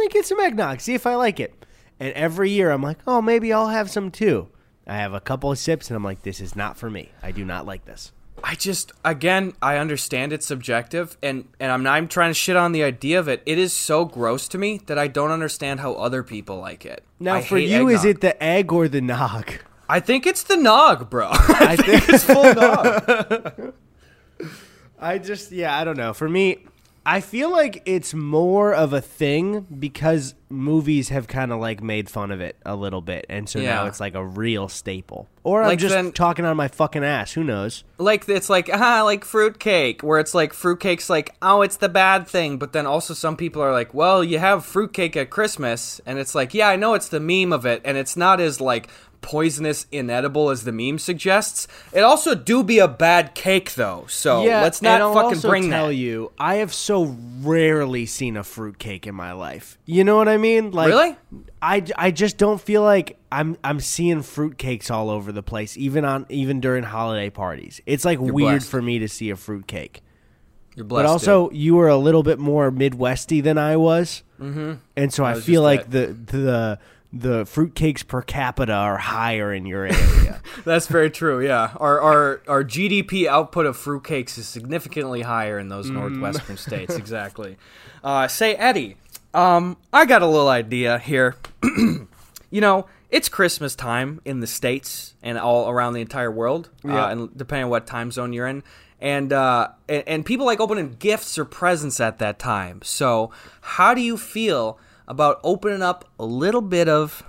me get some eggnog, see if I like it, and every year I'm like, oh, maybe I'll have some too. I have a couple of sips and I'm like, this is not for me. I do not like this. I just again I understand it's subjective and and I'm not I'm trying to shit on the idea of it. It is so gross to me that I don't understand how other people like it. Now, I for you, is it the egg or the nog? I think it's the nog, bro. I think it's full nog. I just, yeah, I don't know. For me, I feel like it's more of a thing because movies have kind of like made fun of it a little bit, and so now it's like a real staple. Or I'm Like just then- talking on my fucking ass. Who knows? like it's like ah like fruitcake where it's like fruitcake's like oh it's the bad thing but then also some people are like well you have fruitcake at christmas and it's like yeah i know it's the meme of it and it's not as like poisonous inedible as the meme suggests it also do be a bad cake though so yeah, let's not I'll fucking also bring tell that you, I have so rarely seen a fruit cake in my life. You know what I mean? Like, Really? I, I just don't feel like I'm I'm seeing fruitcakes all over the place, even on even during holiday parties. It's like weird blessed. for me to see a fruitcake. you're blessed But also, you were a little bit more Midwesty than I was, mm-hmm. and so I, was feel like the the the fruitcakes per capita are higher in your area. that's very true yeah our, our our gdp output of fruitcakes is significantly higher in those northwestern states exactly uh, say eddy um, i got a little idea here you know, it's Christmas time in the states and all around the entire world, Yeah. uh, and depending on what time zone you're in. And, uh, and and people like opening gifts or presents at that time. So, how do you feel about opening up a little bit of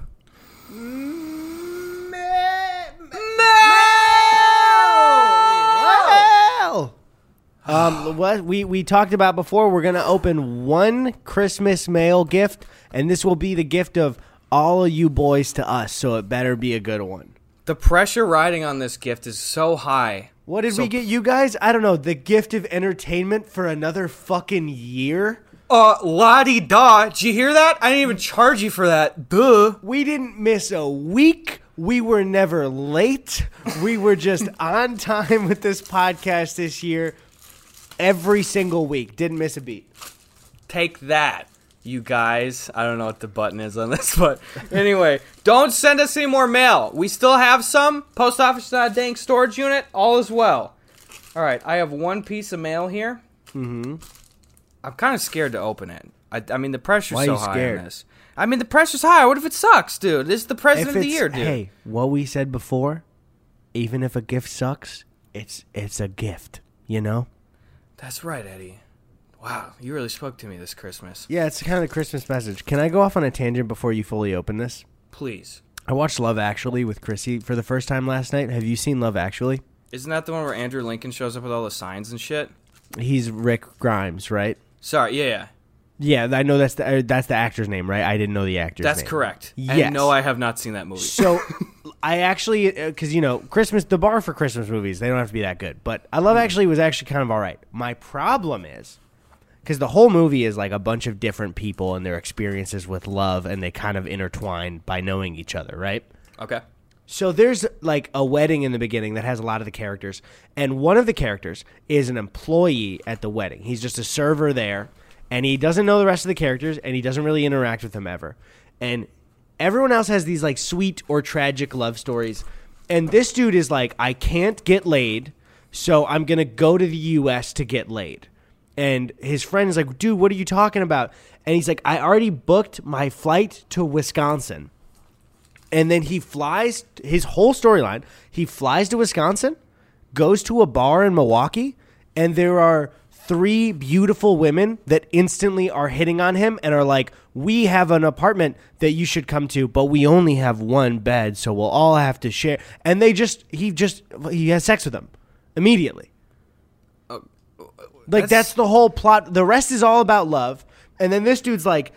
Well, um, what we we talked about before, we're gonna open one Christmas mail gift, and this will be the gift of all of you boys to us. So it better be a good one. the pressure riding on this gift is so high? What did So- we get you guys? I don't know. The gift of entertainment for another fucking year. Uh, la di da. Did you hear that? I didn't even charge you for that. Duh. We didn't miss a week. We were never late. We were just on time with this podcast this year. Every single week. Didn't miss a beat. Take that, you guys. I don't know what the button is on this, but anyway, don't send us any more mail. We still have some. Post office not a dang storage unit. All is well. All right, I have one piece of mail here. Mm-hmm. I'm kind of scared to open it. I, I mean, the pressure's Why so high scared? on this. I mean, the pressure's high. What if it sucks, dude? This is the president of the year, dude. Hey, what we said before, even if a gift sucks, it's it's a gift, you know? That's right, Eddy. Wow, you really spoke to me this Christmas. Yeah, it's kind of the Christmas message. Can I go off on a tangent before you fully open this? Please. I watched Love Actually with Chrissy for the first time last night. Have you seen Love Actually? Isn't that the one where Andrew Lincoln shows up with all the signs and shit? He's Rick Grimes, right? Sorry, yeah, yeah. Yeah, I know that's the uh, that's the actor's name, right? I didn't know the actor's That's name. correct. Yes. And no, I have not seen that movie. So, I actually, because you know, Christmas, the bar for Christmas movies, they don't have to be that good. But I Love Actually was actually kind of all right. My problem is, because the whole movie is like a bunch of different people and their experiences with love, and they kind of intertwine by knowing each other, right? okay. So there's like a wedding in the beginning that has a lot of the characters, and one of the characters is an employee at the wedding. He's just a server there, and he doesn't know the rest of the characters, and he doesn't really interact with them ever. And everyone else has these like sweet or tragic love stories, and this dude is like, I can't get laid, so I'm gonna go to the U.S. to get laid. And his friend is like, dude, what are you talking about? And he's like, I already booked my flight to Wisconsin and then he flies his whole storyline he flies to wisconsin goes to a bar in milwaukee and there are three beautiful women that instantly are hitting on him and are like we have an apartment that you should come to but we only have one bed so we'll all have to share. And they just he just he has sex with them immediately. Uh, like That's- that's the whole plot. The rest is all about love. And then this dude's like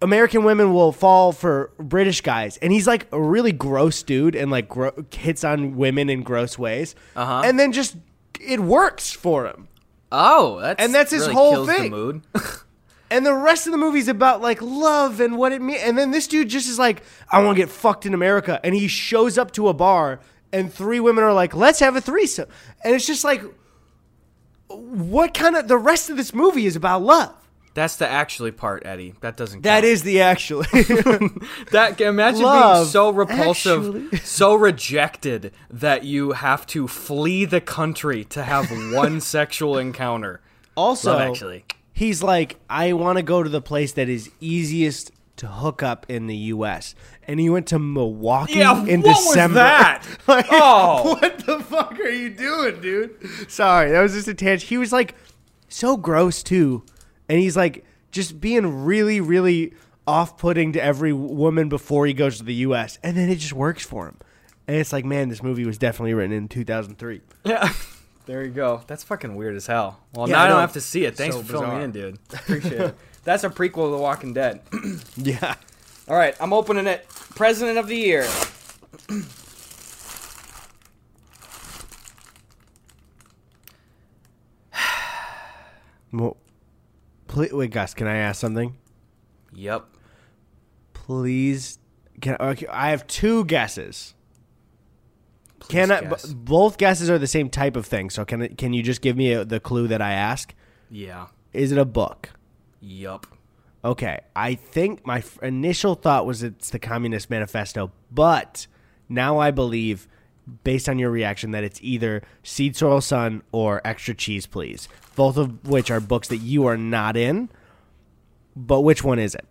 American women will fall for British guys, and he's like a really gross dude and like gro- hits on women in gross ways, Uh-huh. and then just it works for him. Oh, that's And that's his really whole kills The thing. mood. And the rest of the movie's about like love and what it means. And then this dude just is like, I want to get fucked in America, and he shows up to a bar, and three women are like, let's have a threesome, and it's just like, what kind of the rest of this movie is about love? That's the actually part, Eddy. That doesn't. That count. is the actually. that. Imagine being so repulsive, actually. so rejected that you have to flee the country to have one sexual encounter. also, Love Actually. he's like, I want to go to the place that is easiest to hook up in the U.S. And he went to Milwaukee Yeah, in what was December. that? Like, Oh. what the fuck are you doing, dude? Sorry, that was just a tangent. He was like so gross too, and he's like just being really, really off-putting to every woman before he goes to the U.S. And then it just works for him. And it's like, man, this movie was definitely written in 2003. Yeah. There you go. That's fucking weird as hell. Well, Yeah, now I I don't have to see it. Thanks So for filling me in, dude. Appreciate it. That's a prequel to The Walking Dead. Yeah. All right, I'm opening it. President of the Year. Well, pl- wait, Gus, can I ask something? Yep. Please, can okay, I have two guesses? Please Can I? guess. b- both guesses are the same type of thing. So can can you just give me a, the clue that I ask? Yeah. Is it a book? Yup. Okay, I think my f- initial thought was it's the Communist Manifesto, but now I believe, based on your reaction, that it's either Seed Soil Sun or Extra Cheese Please, both of which are books that you are not in. But which one is it?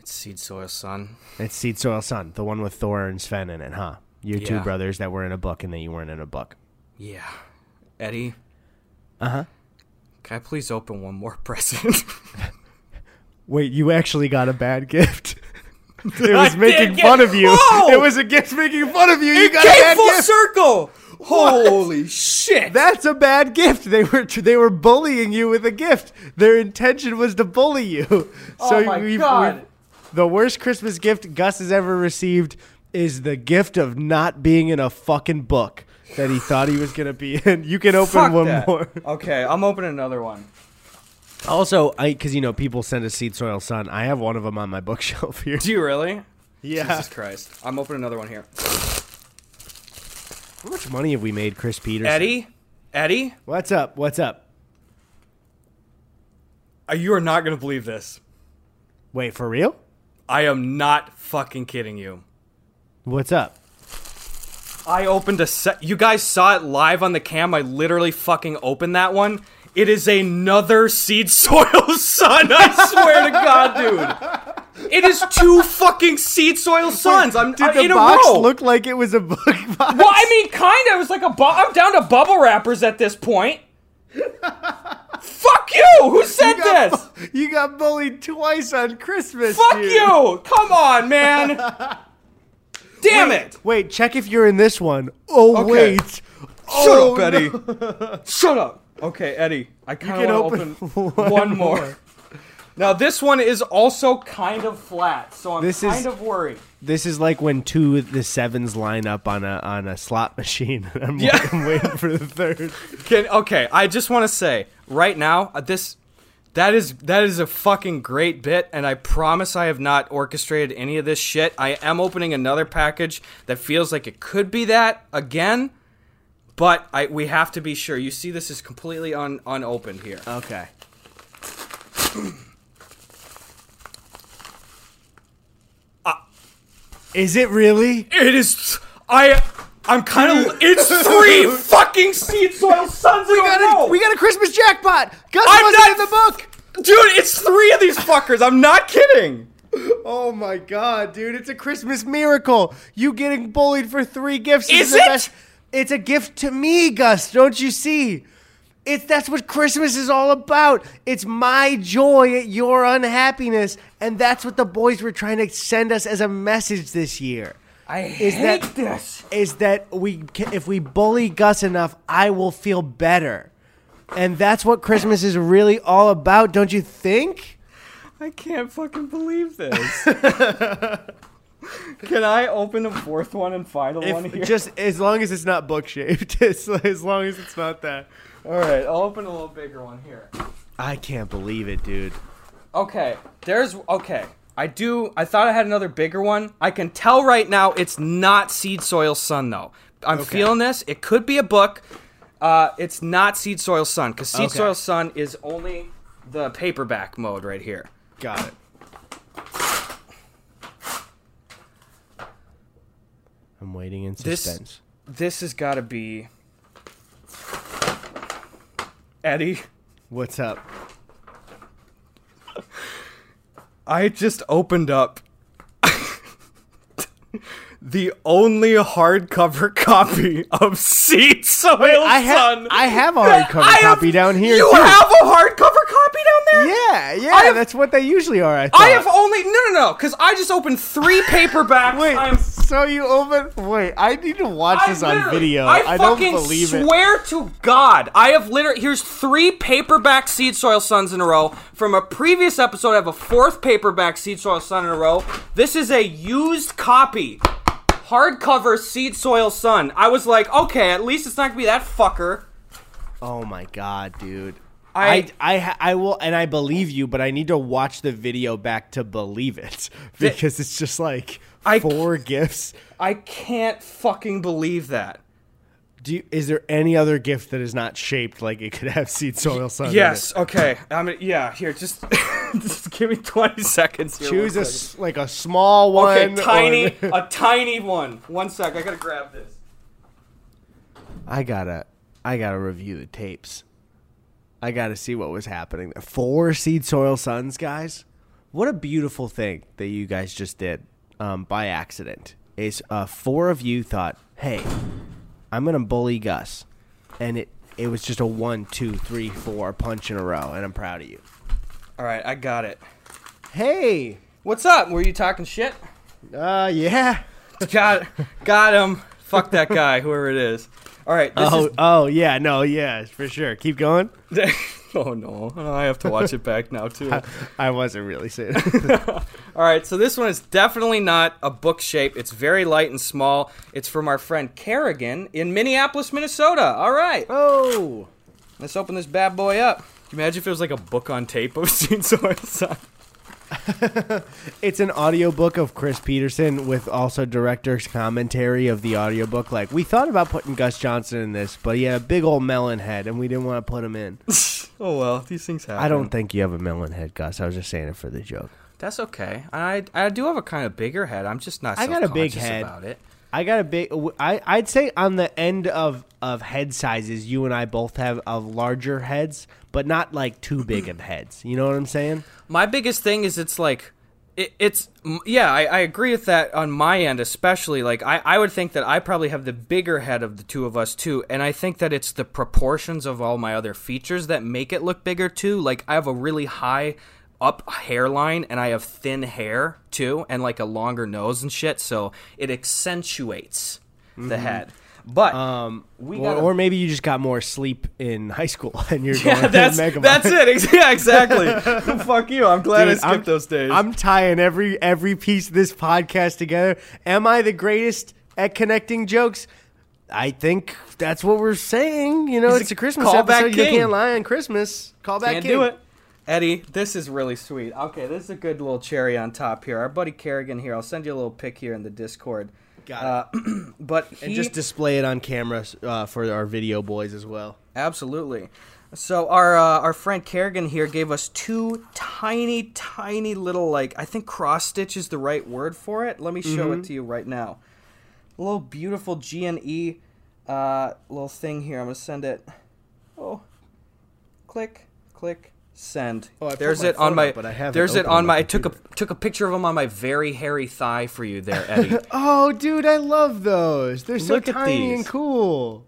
It's Seed Soil Sun. It's Seed Soil Sun, the one with Thor and Sven in it, huh? Your two brothers that were in a book and that you weren't in a book. Yeah. Eddy, Uh huh. can I please open one more present? Wait, you actually got a bad gift. it I was making did fun of you. Oh! It was a gift making fun of you. You it got a came bad full gift. circle. Holy shit. That's a bad gift. They were they were bullying you with a gift. Their intention was to bully you. Oh my we've- God. we've- the worst Christmas gift Gus has ever received is the gift of not being in a fucking book that he thought he was gonna be in. You can open Fuck one that. more. Okay, I'm opening another one. Also, I because you know people send a seed soil sun. I have one of them on my bookshelf here. Do you really? Yeah. Jesus Christ. I'm opening another one here. How much money have we made, Chris Peterson? Eddy? Eddy? what's up? What's up? Uh, You are not going to believe this. Wait for real? I am not fucking kidding you. What's up? I opened a set. You guys saw it live on the cam. I literally fucking opened that one. It is another seed soil sun. I swear to God, dude. It is two fucking seed soil suns. I'm Did uh, the in box a row. look like it was a book box? well, I mean, kind of. It was like a. Bu- I'm down to bubble wrappers at this point. Fuck you! Who said you got, this? bu- you got bullied twice on Christmas. Fuck dude. you! Come on, man. Damn Wait, it! Wait, check if you're in this one. Oh Okay. wait. Shut Oh, up, Eddy. Shut up. Okay, Eddy. I kind can of open open, one one, more. Now this one is also kind of flat, so I'm This is- kind of worried. This is like when two of the sevens line up on a on a slot machine. I'm, Yeah. I'm waiting for the third. Can, okay, I just want to say right now uh, this that is that is a fucking great bit, and I promise I have not orchestrated any of this shit. I am opening another package that feels like it could be that again, but I we have to be sure. You see, this is completely un, unopened here. Okay. Uh, is it really? It is. I. I'm kind of. It's three fucking seed soil suns in We a got row. a we got a Christmas jackpot. Gus I'm wasn't not- in the book. Dude, it's three of these fuckers. I'm not kidding. Oh my god, dude! It's a Christmas miracle. You getting bullied for three gifts Is the it? Best- It's a gift to me, Gus. Don't you see? It's that's what Christmas is all about. It's my joy at your unhappiness, and that's what the boys were trying to send us as a message this year. I Is hate that- this. Is that we ca- if we bully Gus enough, I will feel better, and that's what Christmas is really all about. Don't you think? I can't fucking believe this. Can I open a fourth one and final one here? just as long as it's not book shaped, as, as long as it's not that. All right, I'll open a little bigger one here. I can't believe it, dude. Okay, there's okay. I do. I thought I had another bigger one. I can tell right now it's not Seed Soil Sun though. I'm feeling this. It could be a book. Uh, it's not Seed Soil Sun because Seed Okay. Soil Sun is only the paperback mode right here. Got it. I'm waiting in This- suspense. This has got to be Eddy. What's up? I just opened up the only hardcover copy of Seed Soil I have Sun. I have a hardcover I have- copy down here You too. have a hardcover down there? yeah, yeah, have- that's what they usually are. I. I have only no no no because I just opened three paperbacks. Wait, I'm so you open? Wait, I need to watch I this on video. I, I, don't believe it. swear to God, I have literally here's three paperback seed soil suns in a row. From a previous episode, I have a fourth paperback seed soil sun in a row. This is a used copy, hardcover seed soil sun. I was like, okay, at least it's not gonna be that fucker. Oh my god, dude. I- I, I, I will, and I believe you, but I need to watch the video back to believe it because it's just like I- four gifts. I can't fucking believe that. Do you, is there any other gift that is not shaped like it could have seed soil sun? Yes. Okay. I mean, yeah. Here, just just give me twenty seconds. Here, Choose a second. like a small one. Okay, tiny, or- a tiny one. One sec, I gotta grab this. I gotta, I gotta review the tapes. I gotta see what was happening. there. Four seed soil suns, guys. What a beautiful thing that you guys just did um, by accident. Is uh, four of you thought, "Hey, I'm gonna bully Gus," and it it was just a one, two, three, four punch in a row, and I'm proud of you. All right, I got it. Hey, What's up? Were you talking shit? uh, yeah. got, got him. Fuck that guy, whoever it is. All right. This Oh, oh, yeah, no, yeah, for sure. Keep going. oh no, I have to watch it back now too. I wasn't really saying. All right, so this one is definitely not a book shape. It's very light and small. It's from our friend Kerrigan in Minneapolis, Minnesota. All right, oh. let's open this bad boy up. Can you imagine if it was like a book on tape of Soil Sun? It's an audiobook of Chris Peterson with also director's commentary of the audiobook. Like, we thought about putting Gus Johnson in this, but he had a big old melon head and we didn't want to put him in. Oh well, these things happen. I don't think you have a melon head, Gus. I was just saying it for the joke. That's okay. I I do have a kind of bigger head. I'm just not. I got a big head. about it. I got a big. I I'd say on the end of of head sizes, you and I both have of larger heads, but not like too big of heads. You know what I'm saying? My biggest thing is it's like it, it's yeah I, I agree with that on my end especially like I, I would think that I probably have the bigger head of the two of us too and I think that it's the proportions of all my other features that make it look bigger too like I have a really high up hairline and I have thin hair too and like a longer nose and shit so it accentuates the head but Um, We or, or maybe you just got more sleep in high school and you're yeah going that's Mega that's it yeah exactly fuck you I'm glad I skipped I'm- those days I'm tying every every piece of this podcast together. Am I the greatest at connecting jokes? I think that's what we're saying. You know, He's it's a Christmas callback episode. You can't lie on Christmas. Call back Can't king. do it. Eddy, this is really sweet. Okay, this is a good little cherry on top here. Our buddy Kerrigan here. I'll send you a little pic here in the Discord. Got Uh, but he, And just display it on camera uh, for our video boys as well. absolutely. So our uh, our friend Kerrigan here gave us two tiny, tiny little like I think cross stitch is the right word for it. Let me show Mm-hmm. it to you right now. A little beautiful G and E uh, little thing here. I'm gonna send it. Oh, click, click, send. Oh, I there's it on my. up, but I haven't there's it on my. I took a took a picture of him on my very hairy thigh for you there, Eddy. Oh, dude, I love those. They're so Look tiny these. and cool.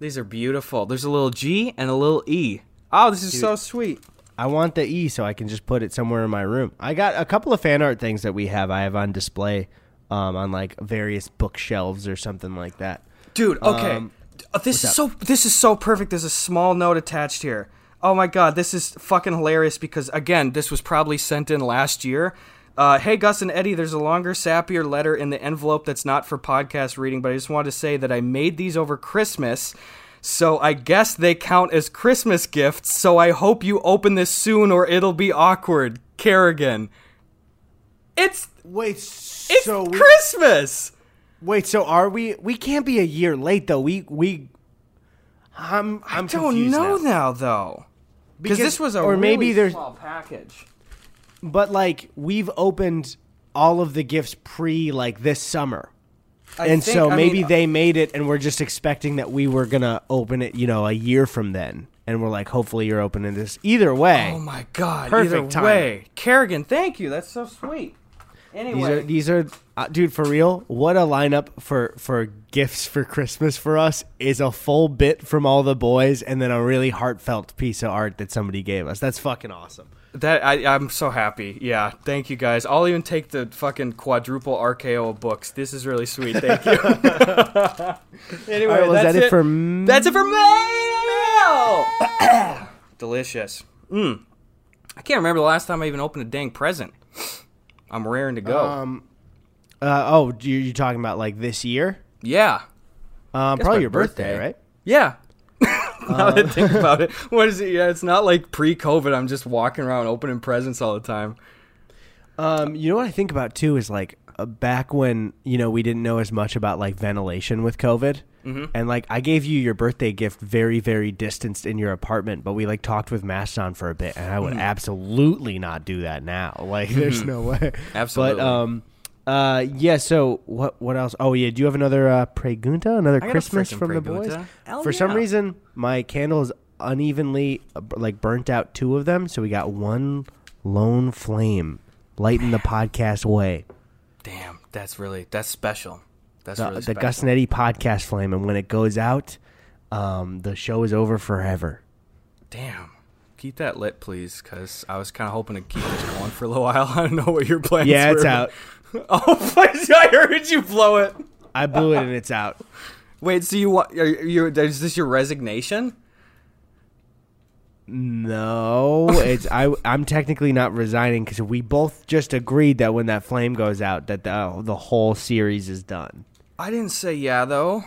These are beautiful. There's a little G and a little E. Oh, this is so sweet. I want the E so I can just put it somewhere in my room. I got a couple of fan art things that we have. I have on display um, on like various bookshelves or something like that. Dude, okay. Um, Uh, this is up? so this is so perfect. There's a small note attached here. Oh my god, this is fucking hilarious because again, this was probably sent in last year. Uh, hey Gus and Eddy, there's a longer, sappier letter in the envelope that's not for podcast reading, but I just wanted to say that I made these over Christmas, so I guess they count as Christmas gifts. So I hope you open this soon, or it'll be awkward. Kerrigan. It's Wait, it's so we, Christmas. wait, so are we? We can't be a year late though. We we. I'm I'm I don't confused know now. now though. Because this was a or maybe really there's small package. but like we've opened all of the gifts pre like this summer. I and think- so I maybe mean, they made it and we're just expecting that we were going to open it, you know, a year from then. And we're like hopefully you're opening this. Either way. Oh my god! Perfect way, Kerrigan, thank you. That's so sweet. These are these are uh, dude for real. What a lineup for for gifts for Christmas for us is a full bit from all the boys and then a really heartfelt piece of art that somebody gave us. That's fucking awesome. that I, I'm so happy. Yeah, thank you guys. I'll even take the fucking quadruple RKO books. This is really sweet. Thank you. anyway, right, was that's that it, for m- That's it for mail. Delicious. Mm. I can't remember the last time I even opened a dang present. I'm raring to go. um uh, oh, you you talking about like this year? yeah, Um, probably your birthday, birthday. right? yeah. now that I think about it, what is it? Yeah, it's not like pre-COVID. I'm just walking around opening presents all the time. Um, you know what I think about too is like uh, back when you know we didn't know as much about like ventilation with COVID, Mm-hmm. and like I gave you your birthday gift very very distanced in your apartment, but we like talked with masks on for a bit, and I would Mm-hmm. absolutely not do that now. Like, there's no way. Absolutely. But um, uh, yeah. So what what else? Oh yeah. Do you have another uh, pregunta? Another Christmas from the boys? Hell for some reason, my candle is unevenly uh, like burnt out two of them, so we got one lone flame lighting the podcast way. Damn, that's really that's special. That's The, really the. Gus Eddy podcast flame, and when it goes out, um, the show is over forever. Damn. Keep that lit, please, because I was kind of hoping to keep this going for a little while. I don't know what your plans Yeah, were. it's out. oh, I heard you blow it. I blew it and it's out. Wait, so you want? Are you? Is this your resignation? No, it's I. I'm technically not resigning because we both just agreed that when that flame goes out, that the the whole series is done. I didn't say yeah though.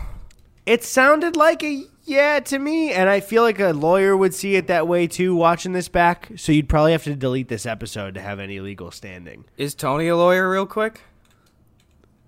It sounded like a yeah to me, and I feel like a lawyer would see it that way too. Watching this back, so you'd probably have to delete this episode to have any legal standing. Is Tony a lawyer, real quick?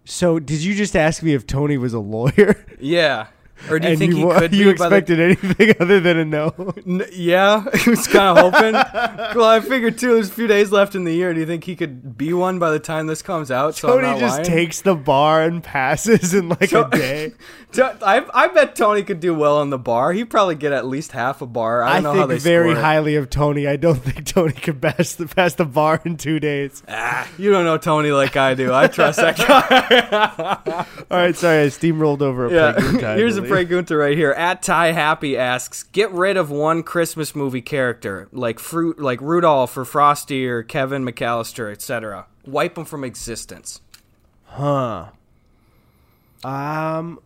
So, did you just ask me if Tony was a lawyer? Yeah. Or do you and think you, he could you by the- expected anything other than a no? N- yeah, I was kind of hoping. well, I figured too. There's a few days left in the year. Do you think he could be one by the time this comes out? So Tony just lying? takes the bar and passes in like So- a day. I, I bet Tony could do well on the bar. He'd probably get at least half a bar. I I, don't know how think very highly of Tony. I don't think Tony could pass the pass the bar in two days. Ah, you don't know Tony like I do. I trust that guy. All right, sorry, I steamrolled over a yeah. Here's a believe. pregunta right here. At Ty Happy asks, get rid of one Christmas movie character like fruit, like Rudolph or Frosty or Kevin McCallister, etc. Wipe them from existence. Huh. Um,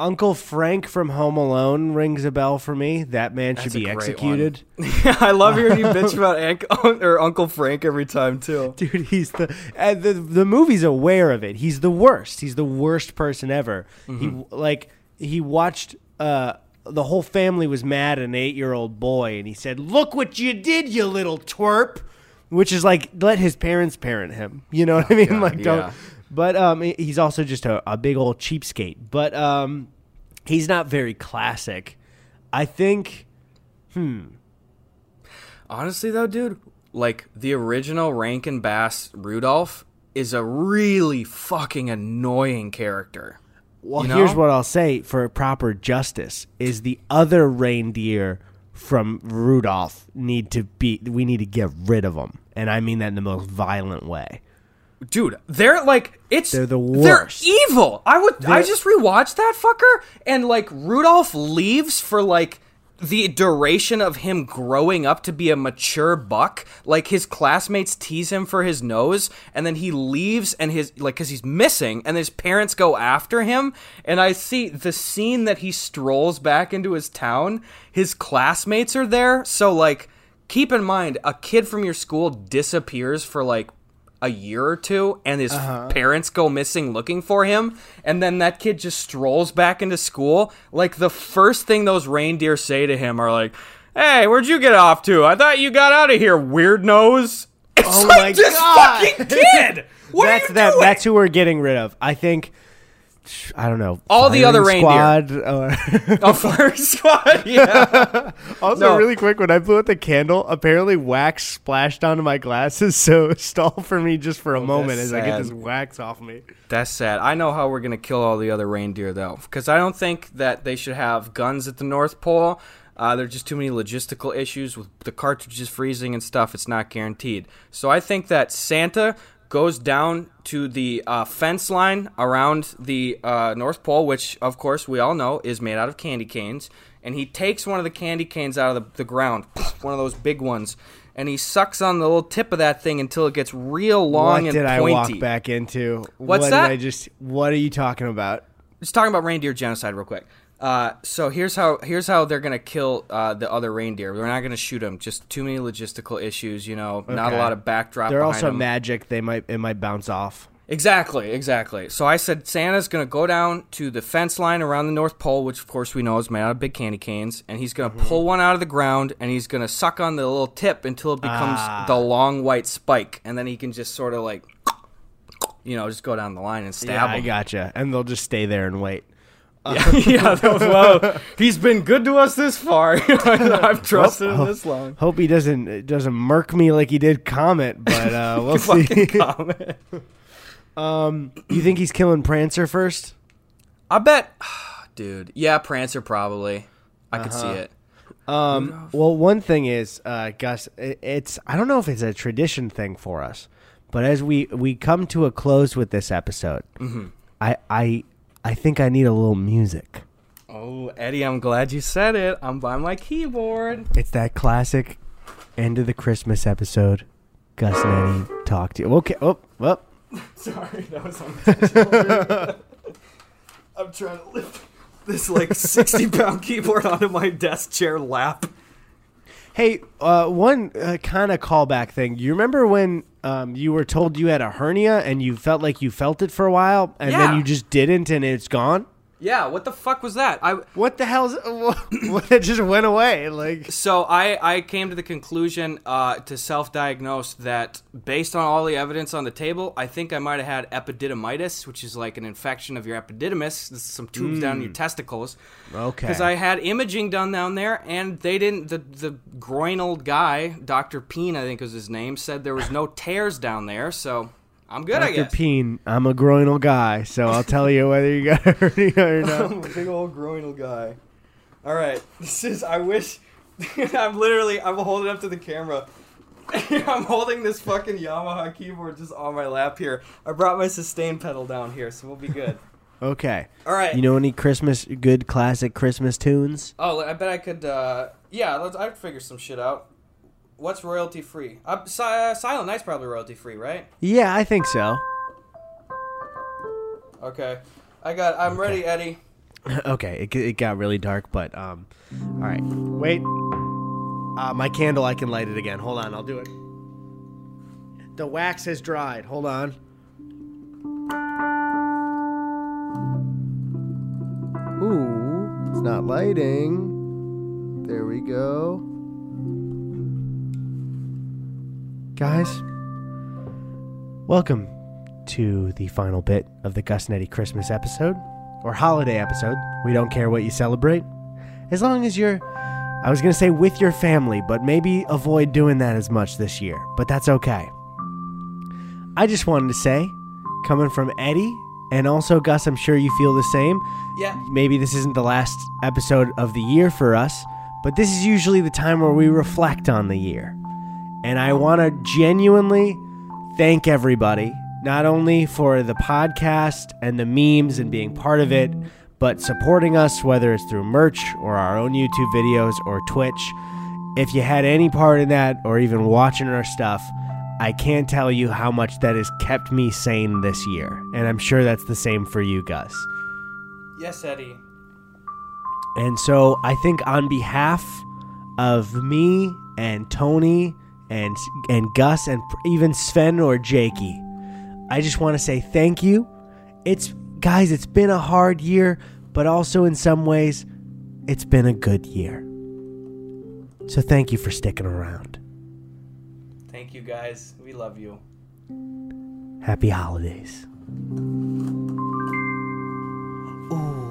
Uncle Frank from Home Alone rings a bell for me. That man should That's a be executed. I love hearing you bitch about Unc- or Uncle Frank every time too. Dude, he's the and the the movie's aware of it. He's the worst. He's the worst person ever. He like he watched uh the whole family was mad at an 8-year-old boy and he said, "Look what you did, you little twerp." Which is like let his parents parent him. You know what I mean? God, like don't yeah. But um he's also just a, a big old cheapskate. But um he's not very classic. I think Hmm. Honestly, though, dude, like the original Rankin Bass Rudolph is a really fucking annoying character. Well, You know? here's what I'll say for proper justice is the other reindeer from Rudolph need to be we need to get rid of them. And I mean that in the most violent way. Dude, they're like it's They're the worst. They're evil. I would I They're- just rewatched that fucker and like Rudolph leaves for like the duration of him growing up to be a mature buck. Like his classmates tease him for his nose and then he leaves and his like cuz he's missing and his parents go after him and I see the scene that he strolls back into his town, his classmates are there. So like keep in mind a kid from your school disappears for like a year or two and his uh-huh. parents go missing looking for him and then that kid just strolls back into school like the first thing those reindeer say to him are like hey where'd you get off to i thought you got out of here weird nose it's Oh like my this God. fucking kid what that's are you that doing? that's who we're getting rid of. I think I don't know. All the other firing squad or A fire squad. Yeah. also, No. really quick, when I blew out the candle, apparently wax splashed onto my glasses. So stall for me just for a moment that's as I get this wax off me. That's sad. I know how we're gonna kill all the other reindeer though, because I don't think that they should have guns at the North Pole. Uh, there are just too many logistical issues with the cartridges freezing and stuff. It's not guaranteed. So I think that Santa goes down to the uh, fence line around the uh, North Pole, which of course we all know is made out of candy canes, and he takes one of the candy canes out of the, the ground, one of those big ones, and he sucks on the little tip of that thing until it gets real long what and did I walk back into? What's what that? Did I just. What are you talking about? just talking about reindeer genocide real quick. Uh, so here's how here's how they're gonna kill uh, the other reindeer. They're not gonna shoot them. Just too many logistical issues. You know, not a lot of backdrop. They're also 'em. magic. They might. It might bounce off. Exactly, exactly. So I said Santa's gonna go down to the fence line around the North Pole, which of course we know is made out of big candy canes, and he's gonna Mm-hmm. pull one out of the ground and he's gonna suck on the little tip until it becomes Ah. the long white spike, and then he can just sort of like, you know, just go down the line and stab Yeah, I gotcha. And they'll just stay there and wait. yeah, that was, well, he's been good to us this far. I've trusted him this long. Hope he doesn't doesn't murk me like he did Comet, but uh, we'll see. Fucking um, you think he's killing Prancer first? I bet, dude. Yeah, Prancer probably. I could see it. Um, well, one thing is, uh, Gus, it's I don't know if it's a tradition thing for us, but as we we come to a close with this episode, Mm-hmm. I I I think I need a little music. Oh, Eddy, I'm glad you said it. I'm by my keyboard. It's that classic end of the Christmas episode. Gus and Eddy talk to you. Okay. Oh, well. Sorry, that was unintentional. I'm trying to lift this like 60 pound keyboard onto my desk chair lap. Hey, uh, one uh, kind of callback thing. You remember when um, you were told you had a hernia and you felt like you felt it for a while and Yeah. then you just didn't and it's gone? Yeah, what the fuck was that? I What the hell's what? It just went away. Like so I I came to the conclusion uh, to self-diagnose that based on all the evidence on the table, I think I might have had epididymitis, which is like an infection of your epididymis. This is some tubes down your testicles. okay. Because I had imaging done down there, and they didn't. The the groin old guy, Doctor Peen, I think was his name, said there was no tears down there. So I'm good, I guess. Peen, I'm a groinal guy, so I'll tell you whether you got a hernia or not. I'm a big old groinal guy. All right, this is. I wish. I'm literally. I'm holding up to the camera. I'm holding this fucking Yamaha keyboard just on my lap here. I brought my sustain pedal down here, so we'll be good. Okay. All right. You know any Christmas good classic Christmas tunes? Oh, I bet I could. Uh, yeah, let's. I'd figure some shit out. What's royalty free? Uh, si- uh, Silent Night's probably royalty free, right? Yeah, I think so. Okay, I got. I'm ready, Eddy. okay, it, it got really dark, but um, all right. Wait, uh, my candle. I can light it again. Hold on, I'll do it. The wax has dried. Hold on. Ooh, it's not lighting. There we go. Guys, welcome to the final bit of the Gus Netty Christmas episode or holiday episode. We don't care what you celebrate. As long as you're, I was going to say with your family, but maybe avoid doing that as much this year. But that's okay. I just wanted to say, coming from Eddy, and also Gus, I'm sure you feel the same. Yeah. Maybe this isn't the last episode of the year for us, but this is usually the time where we reflect on the year. And I want to genuinely thank everybody, not only for the podcast and the memes and being part of it, but supporting us, whether it's through merch or our own YouTube videos or Twitch. If you had any part in that or even watching our stuff, I can't tell you how much that has kept me sane this year. And I'm sure that's the same for you, Gus. Yes, Eddy. And so I think on behalf of me and Tony and and Gus and even Sven or Jakey, I just want to say thank you. It's guys, it's been a hard year, but also in some ways it's been a good year. So thank you for sticking around. Thank you, guys. We love you. Happy holidays. Ooh.